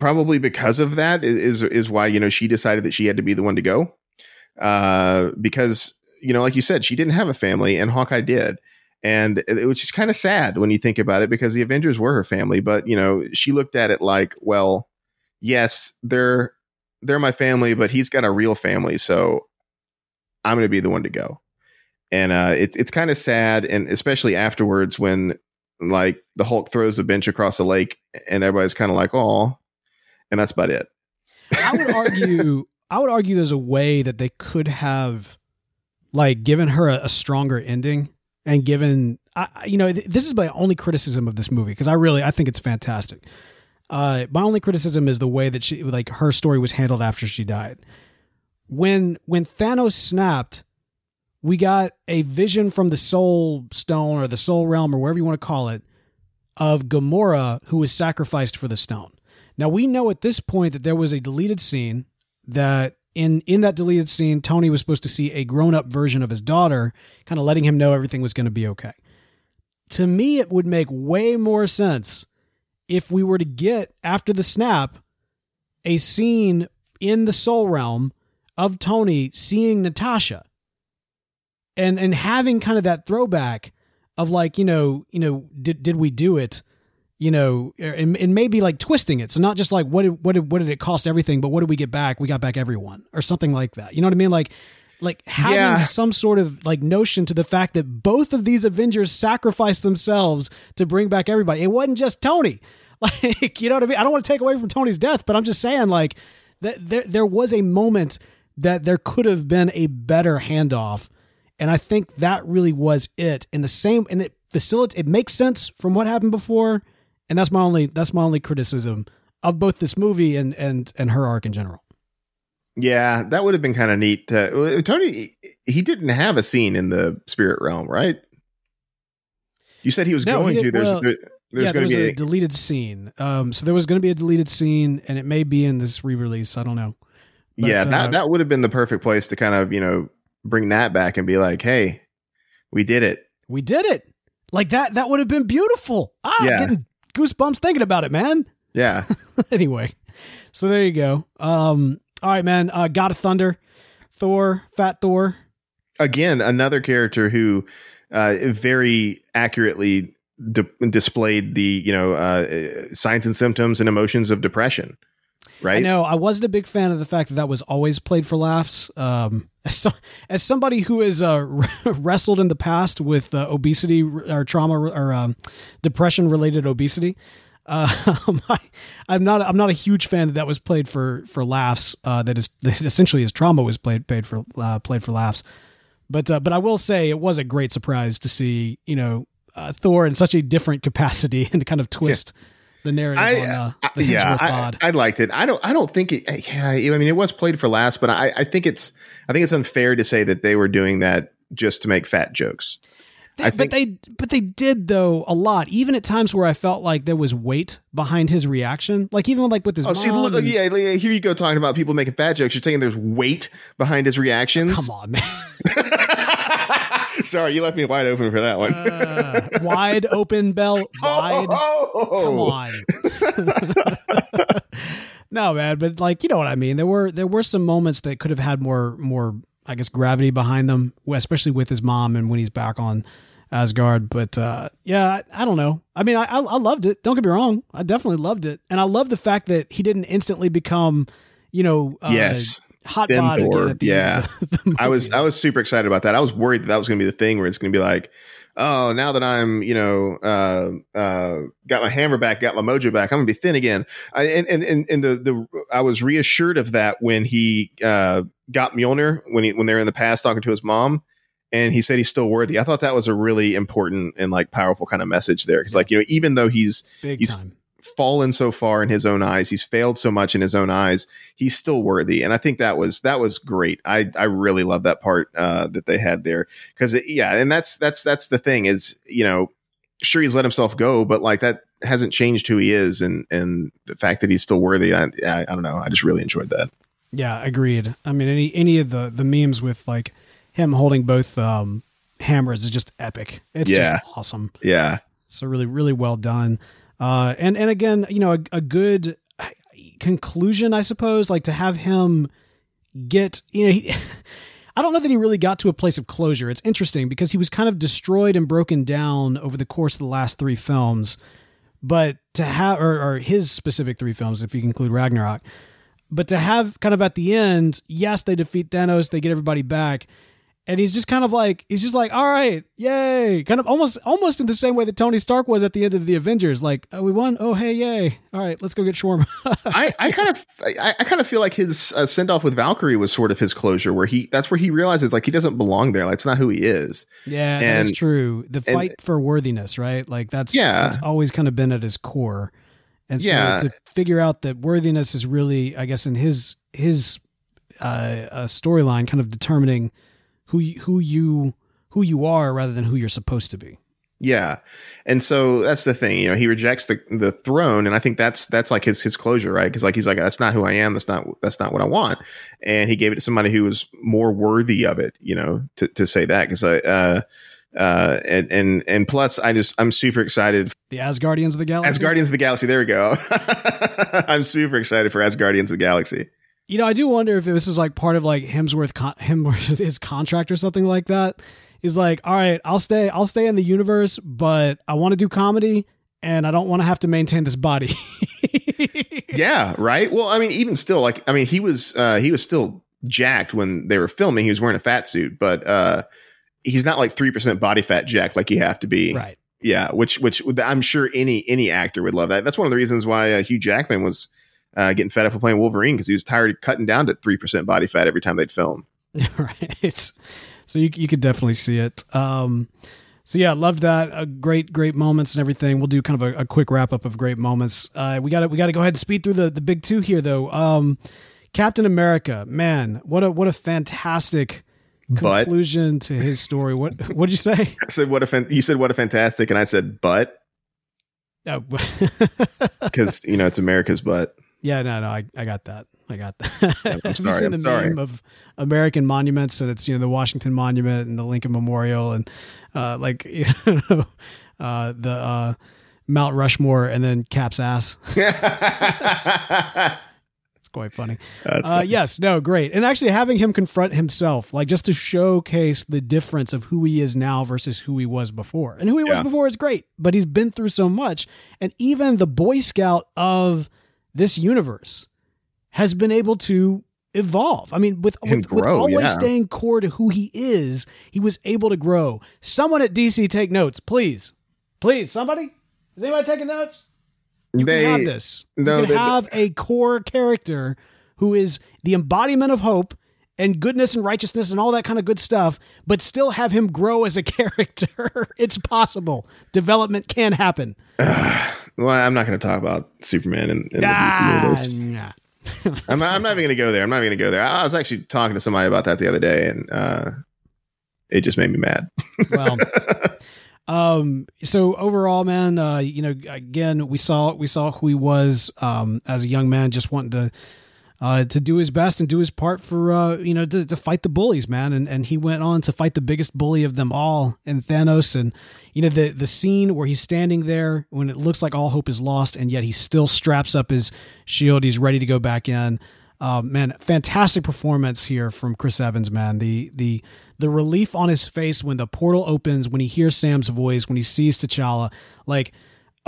probably because of that is is why you know she decided that she had to be the one to go. Uh because you know like you said she didn't have a family and hawkeye did. And it, was just kind of sad when you think about it because the avengers were her family but you know she looked at it like well yes they're they're my family but he's got a real family so i'm going to be the one to go. And uh it's it's kind of sad and especially afterwards when like the hulk throws a bench across the lake and everybody's kind of like oh and that's about it. I would argue *laughs* I would argue there's a way that they could have like given her a, a stronger ending and given I, you know th- this is my only criticism of this movie because I really I think it's fantastic. Uh, my only criticism is the way that she like her story was handled after she died. When when Thanos snapped, we got a vision from the soul stone or the soul realm or wherever you want to call it of Gamora who was sacrificed for the stone. Now we know at this point that there was a deleted scene that in in that deleted scene Tony was supposed to see a grown-up version of his daughter kind of letting him know everything was going to be okay. To me it would make way more sense if we were to get after the snap a scene in the soul realm of Tony seeing Natasha and and having kind of that throwback of like you know you know did did we do it you know er, and, and maybe like twisting it so not just like what did, what did what did it cost everything but what did we get back we got back everyone or something like that you know what i mean like like having Yeah. some sort of like notion to the fact that both of these avengers sacrificed themselves to bring back everybody it wasn't just tony *laughs* like you know what i mean i don't want to take away from tony's death but i'm just saying like that there, there was a moment that there could have been a better handoff and I think that really was it. And the same, and it facilitates. It makes sense from what happened before, and that's my only that's my only criticism of both this movie and and and her arc in general. Yeah, that would have been kind of neat. To, Tony, he didn't have a scene in the spirit realm, right? You said he was No, he going to. There's well, there, there's yeah, going to be a, a, deleted scene. Um, so there was going to be a deleted scene, and it may be in this re-release. I don't know. But, yeah. uh, that that would have been the perfect place to kind of you know bring that back and be like, hey, we did it. we did it. Like that. That would have been beautiful. Ah, I'm Yeah. getting goosebumps thinking about it, man. Yeah, *laughs* anyway, so there you go. Um, all right, man. Uh, God of Thunder, Thor, Fat Thor. again, another character who uh, very accurately di- displayed the you know uh, signs and symptoms and emotions of depression. I Right? know I wasn't a big fan of the fact that that was always played for laughs. Um, as, so, as somebody who has uh, *laughs* wrestled in the past with uh, obesity or trauma or um, depression related obesity, uh, *laughs* I, I'm not I'm not a huge fan that that was played for for laughs. Uh, that is *laughs* that essentially his trauma was played paid for uh, played for laughs. But uh, but I will say it was a great surprise to see you know uh, Thor in such a different capacity and kind of twist the narrative I, on uh, I- the yeah, I. I liked it. I don't. I don't think it. Yeah, I mean, it was played for last, but I, I think it's. I think it's unfair to say that they were doing that just to make fat jokes. They- but they but they did though a lot. Even at times where I felt like there was weight behind his reaction, like even like with his Oh, see, look, and- yeah, here you go talking about people making fat jokes. You're saying there's weight behind his reactions. Come on, man. *laughs* Sorry, you left me wide open for that one. Uh, wide open belt, *laughs* wide. Oh, Come on. *laughs* no, man, but like you know what I mean. There were there were some moments that could have had more more I guess gravity behind them, especially with his mom and when he's back on Asgard. But uh, yeah, I, I don't know. I mean, I, I I loved it. Don't get me wrong. I definitely loved it, and I love the fact that he didn't instantly become, you know, uh, Yes. Hot bod Thor, again at the yeah. end. Of the, *laughs* the I was. I was super excited about that. I was worried that that was going to be the thing where it's going to be like, oh, now that I'm you know uh, uh, got my hammer back, got my mojo back, I'm going to be thin again. I, and and and, the the I was reassured of that when he uh, got Mjolnir when he when they were in the past talking to his mom. And he said he's still worthy. I thought that was a really important and like powerful kind of message there. Because like you know, even though he's big he's- time. Fallen so far in his own eyes he's failed so much in his own eyes he's still worthy and i think that was that was great i i really love that part uh that they had there because yeah and that's that's that's the thing is you know sure he's let himself go but like that hasn't changed who he is and and the fact that he's still worthy i i, I don't know i just really enjoyed that Yeah, agreed. I mean, any any of the the memes with like him holding both um, hammers is just epic. It's Yeah. just awesome. yeah So really, really well done. Uh, and and again, you know, a, a good conclusion, I suppose, like to have him get, you know, he, *laughs* I don't know that he really got to a place of closure. It's interesting because he was kind of destroyed and broken down over the course of the last three films, but to have, or, or his specific three films, if you include Ragnarok, but to have kind of at the end, yes, they defeat Thanos, they get everybody back, and he's just kind of like he's just like, all right, yay, kind of almost almost in the same way that Tony Stark was at the end of the Avengers, like, oh, we won, oh hey, yay, all right, let's go get shawarma. *laughs* I, I kind of I, I kind of feel like his uh, send off with Valkyrie was sort of his closure, where he that's where he realizes like he doesn't belong there. Like it's not who he is. yeah, that's true. The and- fight for worthiness, right? Like that's Yeah. that's always kind of been at his core, and so Yeah. to figure out that worthiness is really, I guess, in his his uh, uh, storyline, kind of determining who you, who you who you are rather than who you're supposed to be. Yeah. And so that's the thing, you know, he rejects the the throne and I think that's that's like his his closure, right? Cuz like he's like that's not who I am, that's not that's not what I want. And he gave it to somebody who was more worthy of it, you know, to to say that cuz I uh uh and and and plus I just I'm super excited The Asgardians of the Galaxy. Asgardians of the Galaxy, there we go. *laughs* I'm super excited for Asgardians of the Galaxy. You know, I do wonder if this is like part of like Hemsworth con- him *laughs* his contract or something like that he's like, all right, I'll stay, I'll stay in the universe, but I want to do comedy and I don't want to have to maintain this body. *laughs* yeah, right. Well, I mean, even still, like, I mean, he was uh, he was still jacked when they were filming. He was wearing a fat suit, but uh, he's not like three percent body fat jacked like you have to be. Right. Yeah, which which I'm sure any any actor would love that. That's one of the reasons why uh, Hugh Jackman was uh, getting fed up with playing Wolverine because he was tired of cutting down to three percent body fat every time they'd film. *laughs* right. So you you could definitely see it. Um, so yeah, loved that. Uh, great, great moments and everything. We'll do kind of a, a quick wrap up of great moments. Uh, we got to we got to go ahead and speed through the the big two here though. Um, Captain America, man, what a what a fantastic conclusion but, to his story. What what did you say? *laughs* I said what a fan, you said what a fantastic, and I said but because oh. *laughs* you know it's America's butt. Yeah, no, no, I, I got that. I got that. I'm *laughs* Have sorry, you seen I'm the sorry. meme of American monuments and it's you know the Washington Monument and the Lincoln Memorial and uh, like *laughs* you know uh, the uh, Mount Rushmore and then Cap's ass. *laughs* it's quite funny. Uh, funny. yes, no, great. And actually having him confront himself, like just to showcase the difference of who he is now versus who he was before. And who he yeah. was before is great, but he's been through so much. And even the Boy Scout of this universe has been able to evolve. I mean, with, with, grow, with always yeah. staying core to who he is, he was able to grow. Someone at DC take notes, please. Please, somebody? Is anybody taking notes? You they, can have this. No, you can they, have a core character who is the embodiment of hope and goodness and righteousness and all that kind of good stuff, but still have him grow as a *laughs* character. it's possible. Development can happen. Uh, *sighs* well, I'm not going to talk about Superman and, ah, nah. I'm, I'm not even going to go there. I'm not even going to go there. I was actually talking to somebody about that the other day, and uh, it just made me mad. *laughs* well, um, so overall, man, uh, you know, again, we saw we saw who he was um, as a young man, just wanting to uh, to do his best and do his part for uh, you know to, to fight the bullies, man. And and he went on to fight the biggest bully of them all, and Thanos. And you know the the scene where he's standing there when it looks like all hope is lost, and yet he still straps up his shield. He's ready to go back in. Uh, man, fantastic performance here from Chris Evans. Man, the the the relief on his face when the portal opens, when he hears Sam's voice, when he sees T'Challa, like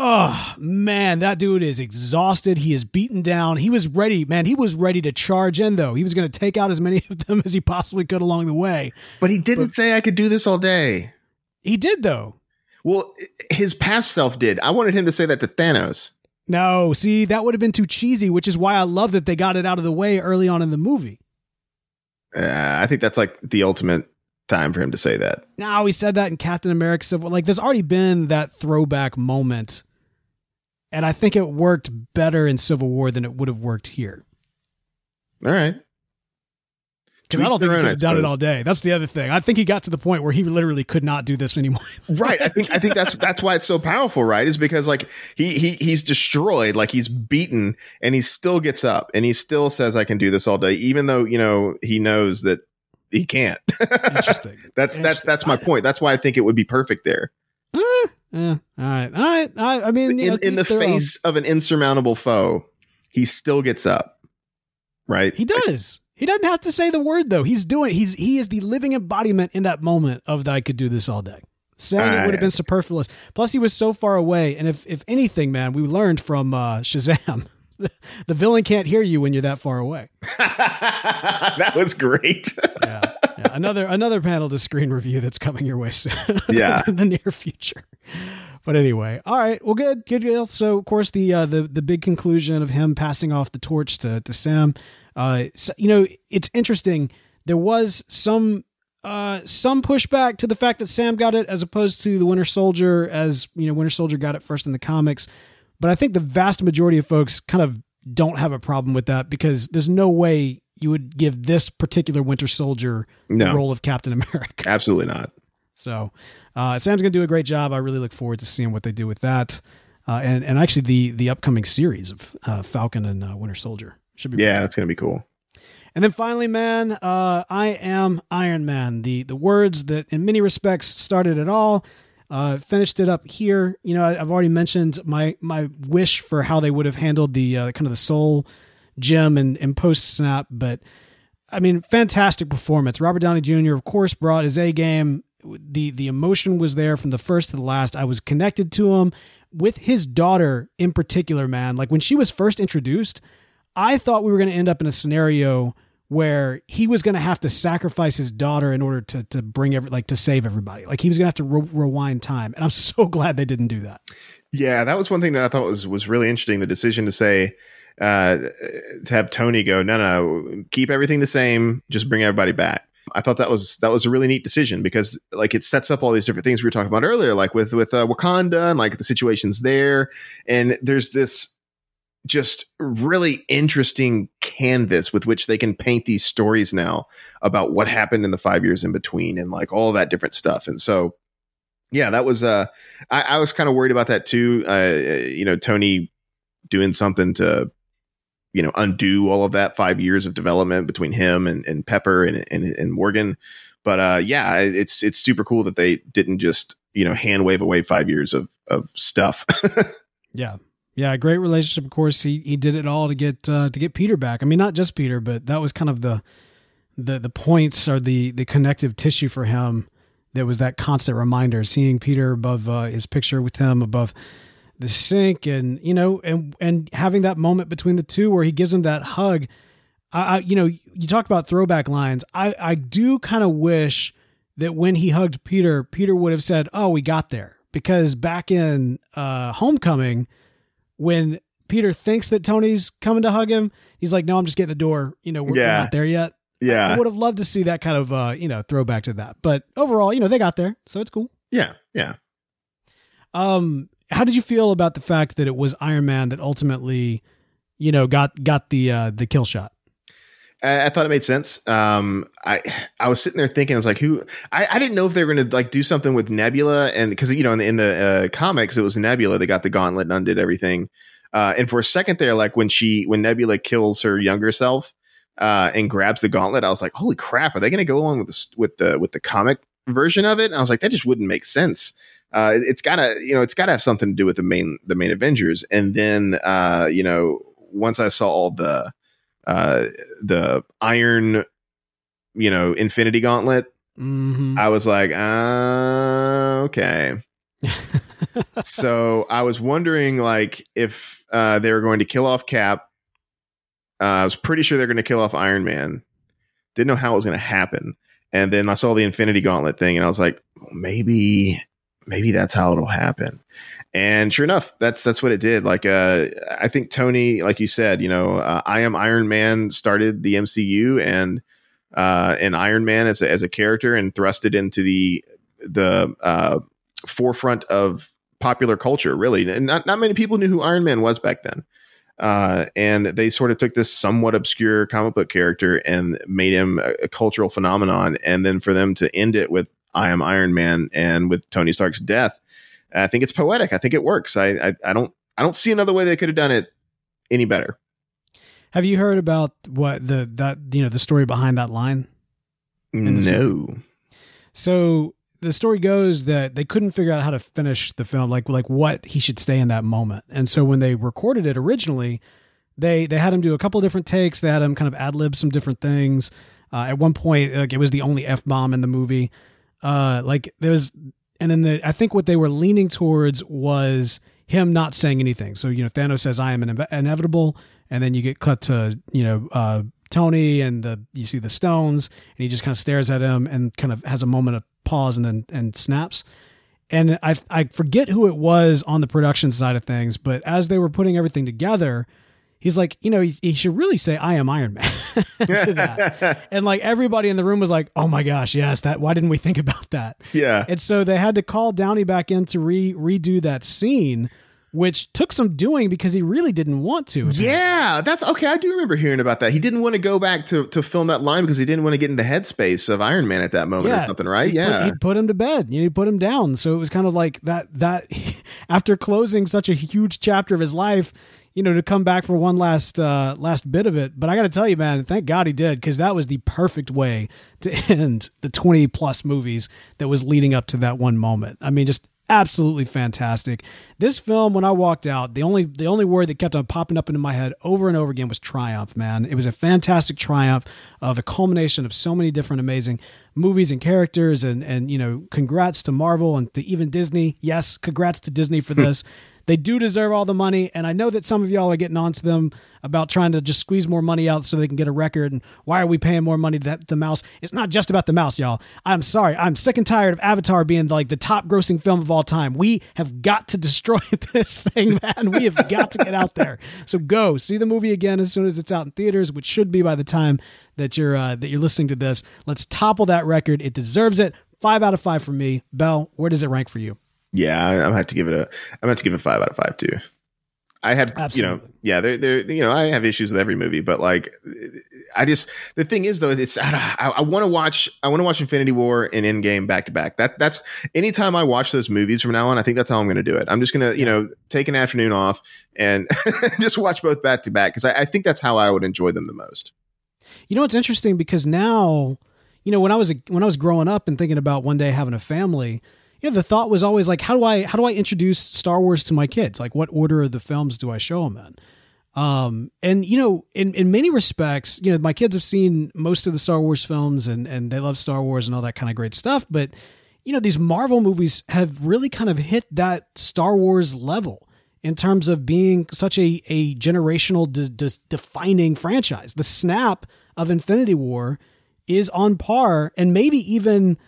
Oh man, that dude is exhausted. He is beaten down. He was ready, man. He was ready to charge in, though. He was going to take out as many of them as he possibly could along the way. But he didn't but, say I could do this all day. He did, though. Well, his past self did. I wanted him to say that to Thanos. No, see, that would have been too cheesy, which is why I love that they got it out of the way early on in the movie. Uh, I think that's like the ultimate time for him to say that. No, he said that in Captain America Civil. Like, there's already been that throwback moment and I think it worked better in Civil War than it would have worked here. All right. Because I don't think he could have done it all day. That's the other thing. I think he got to the point where he literally could not do this anymore. *laughs* right. I think I think that's that's why it's so powerful, right? Is because like he he he's destroyed, like he's beaten, and he still gets up and he still says, I can do this all day, even though, you know, he knows that he can't. *laughs* Interesting. that's Interesting. that's that's my point. That's why I think it would be perfect there. Eh, yeah. All right. All right. I, I mean, in, in the face own. of an insurmountable foe, he still gets up. Right. He does. He doesn't have to say the word though. He's doing. He's he is the living embodiment in that moment of that I could do this all day. Saying it would have been superfluous. Plus, he was so far away. And if if anything, man, we learned from uh, Shazam. *laughs* *laughs* the villain can't hear you when you're that far away. *laughs* that was great. yeah yeah, another another panel to screen review that's coming your way soon. *laughs* Yeah, in the near future. But anyway, all right. Well, good, good. So, of course, the uh, the the big conclusion of him passing off the torch to to Sam. Uh, so, you know, it's interesting. There was some uh, some pushback to the fact that Sam got it as opposed to the Winter Soldier, as you know, Winter Soldier got it first in the comics. But I think the vast majority of folks kind of don't have a problem with that because there's no way you would give this particular Winter Soldier No. the role of Captain *laughs* America. Absolutely not. So uh, Sam's going to do a great job. I really look forward to seeing what they do with that, uh, and and actually the the upcoming series of uh, Falcon and uh, Winter Soldier should be Yeah, that's gonna be cool. And then finally, man, uh, I am Iron Man. The the words that, in many respects, started it all, uh, finished it up here. You know, I, have already mentioned my my wish for how they would have handled the uh, kind of the soul gem and, and post snap, but I mean, fantastic performance. Robert Downey Jr. of course brought his A game. The the emotion was there from the first to the last. I was connected to him with his daughter in particular, man. Like when she was first introduced, I thought we were going to end up in a scenario where he was going to have to sacrifice his daughter in order to to bring every like to save everybody. Like he was going to have to re- rewind time, and I'm *laughs* so glad they didn't do that. Yeah, that was one thing that I thought was was really interesting. The decision to say uh, to have Tony go, no, no, keep everything the same, just bring everybody back. I thought that was that was a really neat decision because like it sets up all these different things we were talking about earlier, like with with uh, Wakanda and like the situations there, and there's this just really interesting canvas with which they can paint these stories now about what happened in the five years in between and like all that different stuff. And so, yeah, that was uh, I, I was kind of worried about that too. Uh, you know, Tony doing something to you know undo all of that five years of development between him and, and Pepper and, and and Morgan. But uh, yeah, it's it's super cool that they didn't just you know hand wave away five years of of stuff. *laughs* yeah, yeah, great relationship. Of course, he he did it all to get uh, to get Peter back. I mean, not just Peter, but that was kind of the the the points or the the connective tissue for him. That was that constant reminder, seeing Peter above uh, his picture with him above the sink, and you know, and and having that moment between the two where he gives him that hug. I, I you know, you talked about throwback lines. I I do kind of wish that when he hugged Peter, Peter would have said, "Oh, we got there," because back in uh, Homecoming when Peter thinks that Tony's coming to hug him, he's like, "No, I'm just getting the door. You know, we're, Yeah. we're not there yet." yeah, I would have loved to see that kind of uh, you know throwback to that. But overall, you know, they got there, so it's cool. yeah, yeah. Um, how did you feel about the fact that it was Iron Man that ultimately, you know, got got the uh, the kill shot? I, I thought it made sense. Um, I I was sitting there thinking, I was like, who? I, I didn't know if they were going to like do something with Nebula, and because you know in the in the uh, comics it was Nebula that got the gauntlet and undid everything. Uh, and for a second there, like when she when Nebula kills her younger self uh, and grabs the gauntlet, I was like, holy crap, are they going to go along with the with the with the comic version of it? And I was like, that just wouldn't make sense. Uh, it- it's gotta, you know, it's gotta have something to do with the main the main Avengers. And then, uh, you know, once I saw all the uh, the Iron, you know, Infinity Gauntlet, Mm-hmm. I was like, uh, okay. *laughs* so I was wondering, like, if uh, they were going to kill off Cap. Uh, I was pretty sure they're going to kill off Iron Man. Didn't know how it was going to happen. And then I saw the Infinity Gauntlet thing, and I was like, maybe, maybe that's how it'll happen. And sure enough, that's that's what it did. Like, uh, I think Tony, like you said, you know, uh, I am Iron Man started the MCU, and uh, and Iron Man as a, as a character, and thrust it into the the uh, forefront of popular culture. Really, and not not many people knew who Iron Man was back then. Uh, and they sort of took this somewhat obscure comic book character and made him a, a cultural phenomenon. And then for them to end it with "I am Iron Man" and with Tony Stark's death, I think it's poetic. I think it works. I I, I don't I don't see another way they could have done it any better. Have you heard about what the that you know the story behind that line? No. So the story goes that they couldn't figure out how to finish the film, like like what he should stay in that moment. And so when they recorded it originally, they they had him do a couple different takes. They had him kind of ad lib some different things. Uh, at one point, like it was the only f bomb in the movie. Uh, like there was, and then the I think what they were leaning towards was him not saying anything. So you know, Thanos says, "I am an inevitable," and then you get cut to you know uh, Tony and the you see the stones, and he just kind of stares at him and kind of has a moment of pause and then and snaps. And I I forget who it was on the production side of things, but as they were putting everything together, he's like, you know, he, he should really say, "I am Iron Man" *laughs* to that. *laughs* And like everybody in the room was like, "Oh my gosh, yes! That why didn't we think about that?" yeah. And so they had to call Downey back in to re redo that scene. which took some doing because he really didn't want to. Yeah, that's okay. I do remember hearing about that. He didn't want to go back to, to film that line because he didn't want to get in the headspace of Iron Man at that moment yeah. or something, right? He yeah, put, he put him to bed. You know, he put him down. So it was kind of like that. That *laughs* after closing such a huge chapter of his life, you know, to come back for one last uh, last bit of it. But I got to tell you, man, thank God he did because that was the perfect way to *laughs* end the twenty plus movies that was leading up to that one moment. I mean, just absolutely fantastic. This film, when I walked out, the only the only word that kept on popping up into my head over and over again was triumph. Man, it was a fantastic triumph of a culmination of so many different amazing movies and characters, and and you know, congrats to Marvel and to even Disney. Yes, congrats to Disney for *laughs* this. They do deserve all the money, and I know that some of y'all are getting onto them about trying to just squeeze more money out so they can get a record. And why are we paying more money to the mouse? It's not just about the mouse, y'all. I'm sorry. I'm sick and tired of Avatar being like the top grossing film of all time. We have got to *laughs* destroy this thing, man. We have got to get out there. So go see the movie again as soon as it's out in theaters, which should be by the time that you're uh, that you're listening to this. Let's topple that record. It deserves it. Five out of five for me. Beall, where does it rank for you? Yeah, I, am have to give it a. I'm gonna have to give it five out of five too. I had, Absolutely. you know, yeah, they're, they're, you know, I have issues with every movie, but like, I just, the thing is though, it's, I, I, I want to watch, I want to watch Infinity War and Endgame back to back. That, that's, anytime I watch those movies from now on, I think that's how I'm going to do it. I'm just going to, you know, take an afternoon off and *laughs* just watch both back to back because I, I think that's how I would enjoy them the most. You know, it's interesting because now, you know, when I was, a, when I was growing up and thinking about one day having a family, you know, the thought was always like, how do I how do I introduce Star Wars to my kids? Like, what order of the films do I show them in? Um, and you know, in in many respects, you know, my kids have seen most of the Star Wars films and and they love Star Wars and all that kind of great stuff. But you know, these Marvel movies have really kind of hit that Star Wars level in terms of being such a a generational de- de- defining franchise. The snap of Infinity War is on par, and maybe even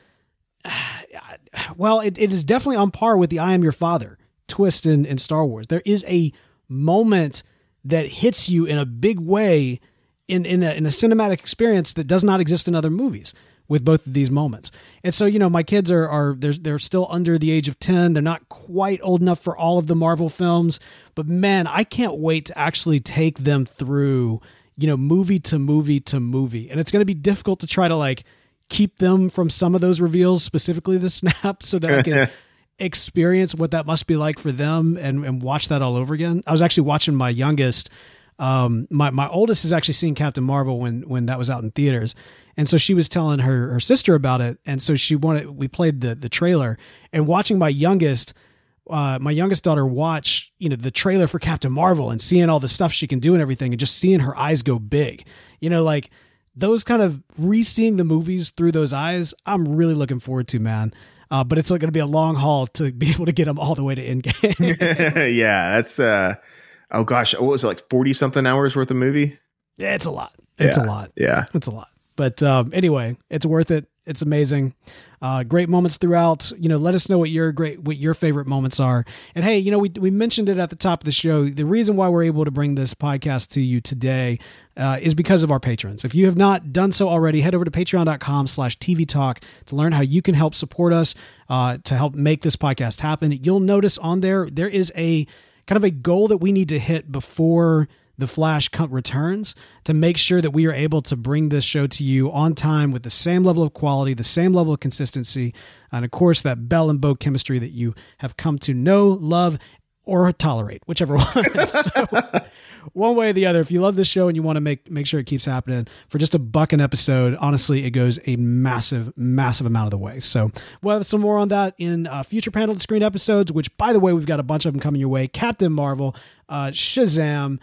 *sighs* well, it, it is definitely on par with the I am your father twist in, in Star Wars. There is a moment that hits you in a big way in, in, a, in a cinematic experience that does not exist in other movies with both of these moments. And so, you know, my kids are are they're they're still under the age of 10. They're not quite old enough for all of the Marvel films, but man, I can't wait to actually take them through, you know, movie to movie to movie. And it's going to be difficult to try to like keep them from some of those reveals, specifically the *laughs* snap, so that I can *laughs* experience what that must be like for them and, and watch that all over again. I was actually watching my youngest. Um, my my oldest has actually seen Captain Marvel when when that was out in theaters, and so she was telling her her sister about it, and so she wanted. We played the the trailer, and watching my youngest. Uh, my youngest daughter watch you know the trailer for Captain Marvel and seeing all the stuff she can do and everything and just seeing her eyes go big you know like those kind of re-seeing the movies through those eyes, I'm really looking forward to, man. Uh, but it's going to be a long haul to be *laughs* able to get them all the way to Endgame. *laughs* *laughs* yeah, that's uh, oh gosh, what was it like forty something hours worth of movie? Yeah, it's a lot. It's yeah. a lot. Yeah, it's a lot. But um, anyway, it's worth it. It's amazing. Uh, great moments throughout. You know, let us know what your great what your favorite moments are. And hey, you know, we we mentioned it at the top of the show. The reason why we're able to bring this podcast to you today uh, is because of our patrons. If you have not done so already, head over to patreon.com slash TV Talk to learn how you can help support us uh, to help make this podcast happen. You'll notice on there there is a kind of a goal that we need to hit before the Flash returns to make sure that we are able to bring this show to you on time with the same level of quality, the same level of consistency, and of course, that Beall and Beau chemistry that you have come to know, love, or tolerate, whichever *laughs* one. so, one way or the other, if you love this show and you want to make make sure it keeps happening for just a buck an episode, honestly, it goes a massive, massive amount of the way. So we'll have some more on that in uh, future panel screen episodes. Which, by the way, we've got a bunch of them coming your way: Captain Marvel, uh, Shazam,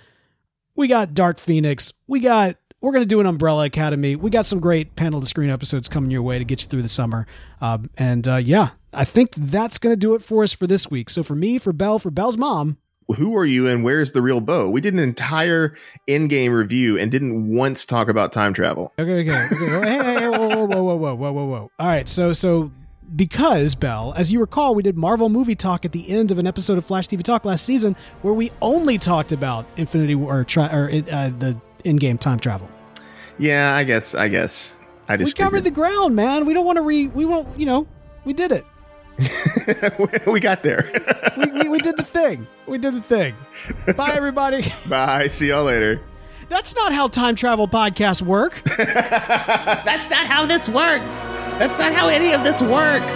we got Dark Phoenix. We got we're going to do an Umbrella Academy. We got some great panel to screen episodes coming your way to get you through the summer. Um, and uh, yeah, I think that's going to do it for us for this week. So for me, for Beall, for Beall's mom. Who are you and where's the real Beau? We did an entire Endgame review and didn't once talk about time travel. Okay, okay, okay. *laughs* hey, hey, hey, whoa, whoa, whoa, whoa, whoa, whoa, whoa. All right, so so because Beall, as you recall, we did Marvel movie talk at the end of an episode of Flash TV Talk last season, where we only talked about Infinity War or, tri- or uh, the Endgame time travel. Yeah, I guess. I guess. I just we covered the ground, man. We don't want to re. We won't. You know, we did it. *laughs* we got there. we, we, we did the thing. We did the thing. *laughs* Bye, everybody. Bye. See y'all later. That's not how time travel podcasts work. *laughs* That's not how this works. That's not how any of this works.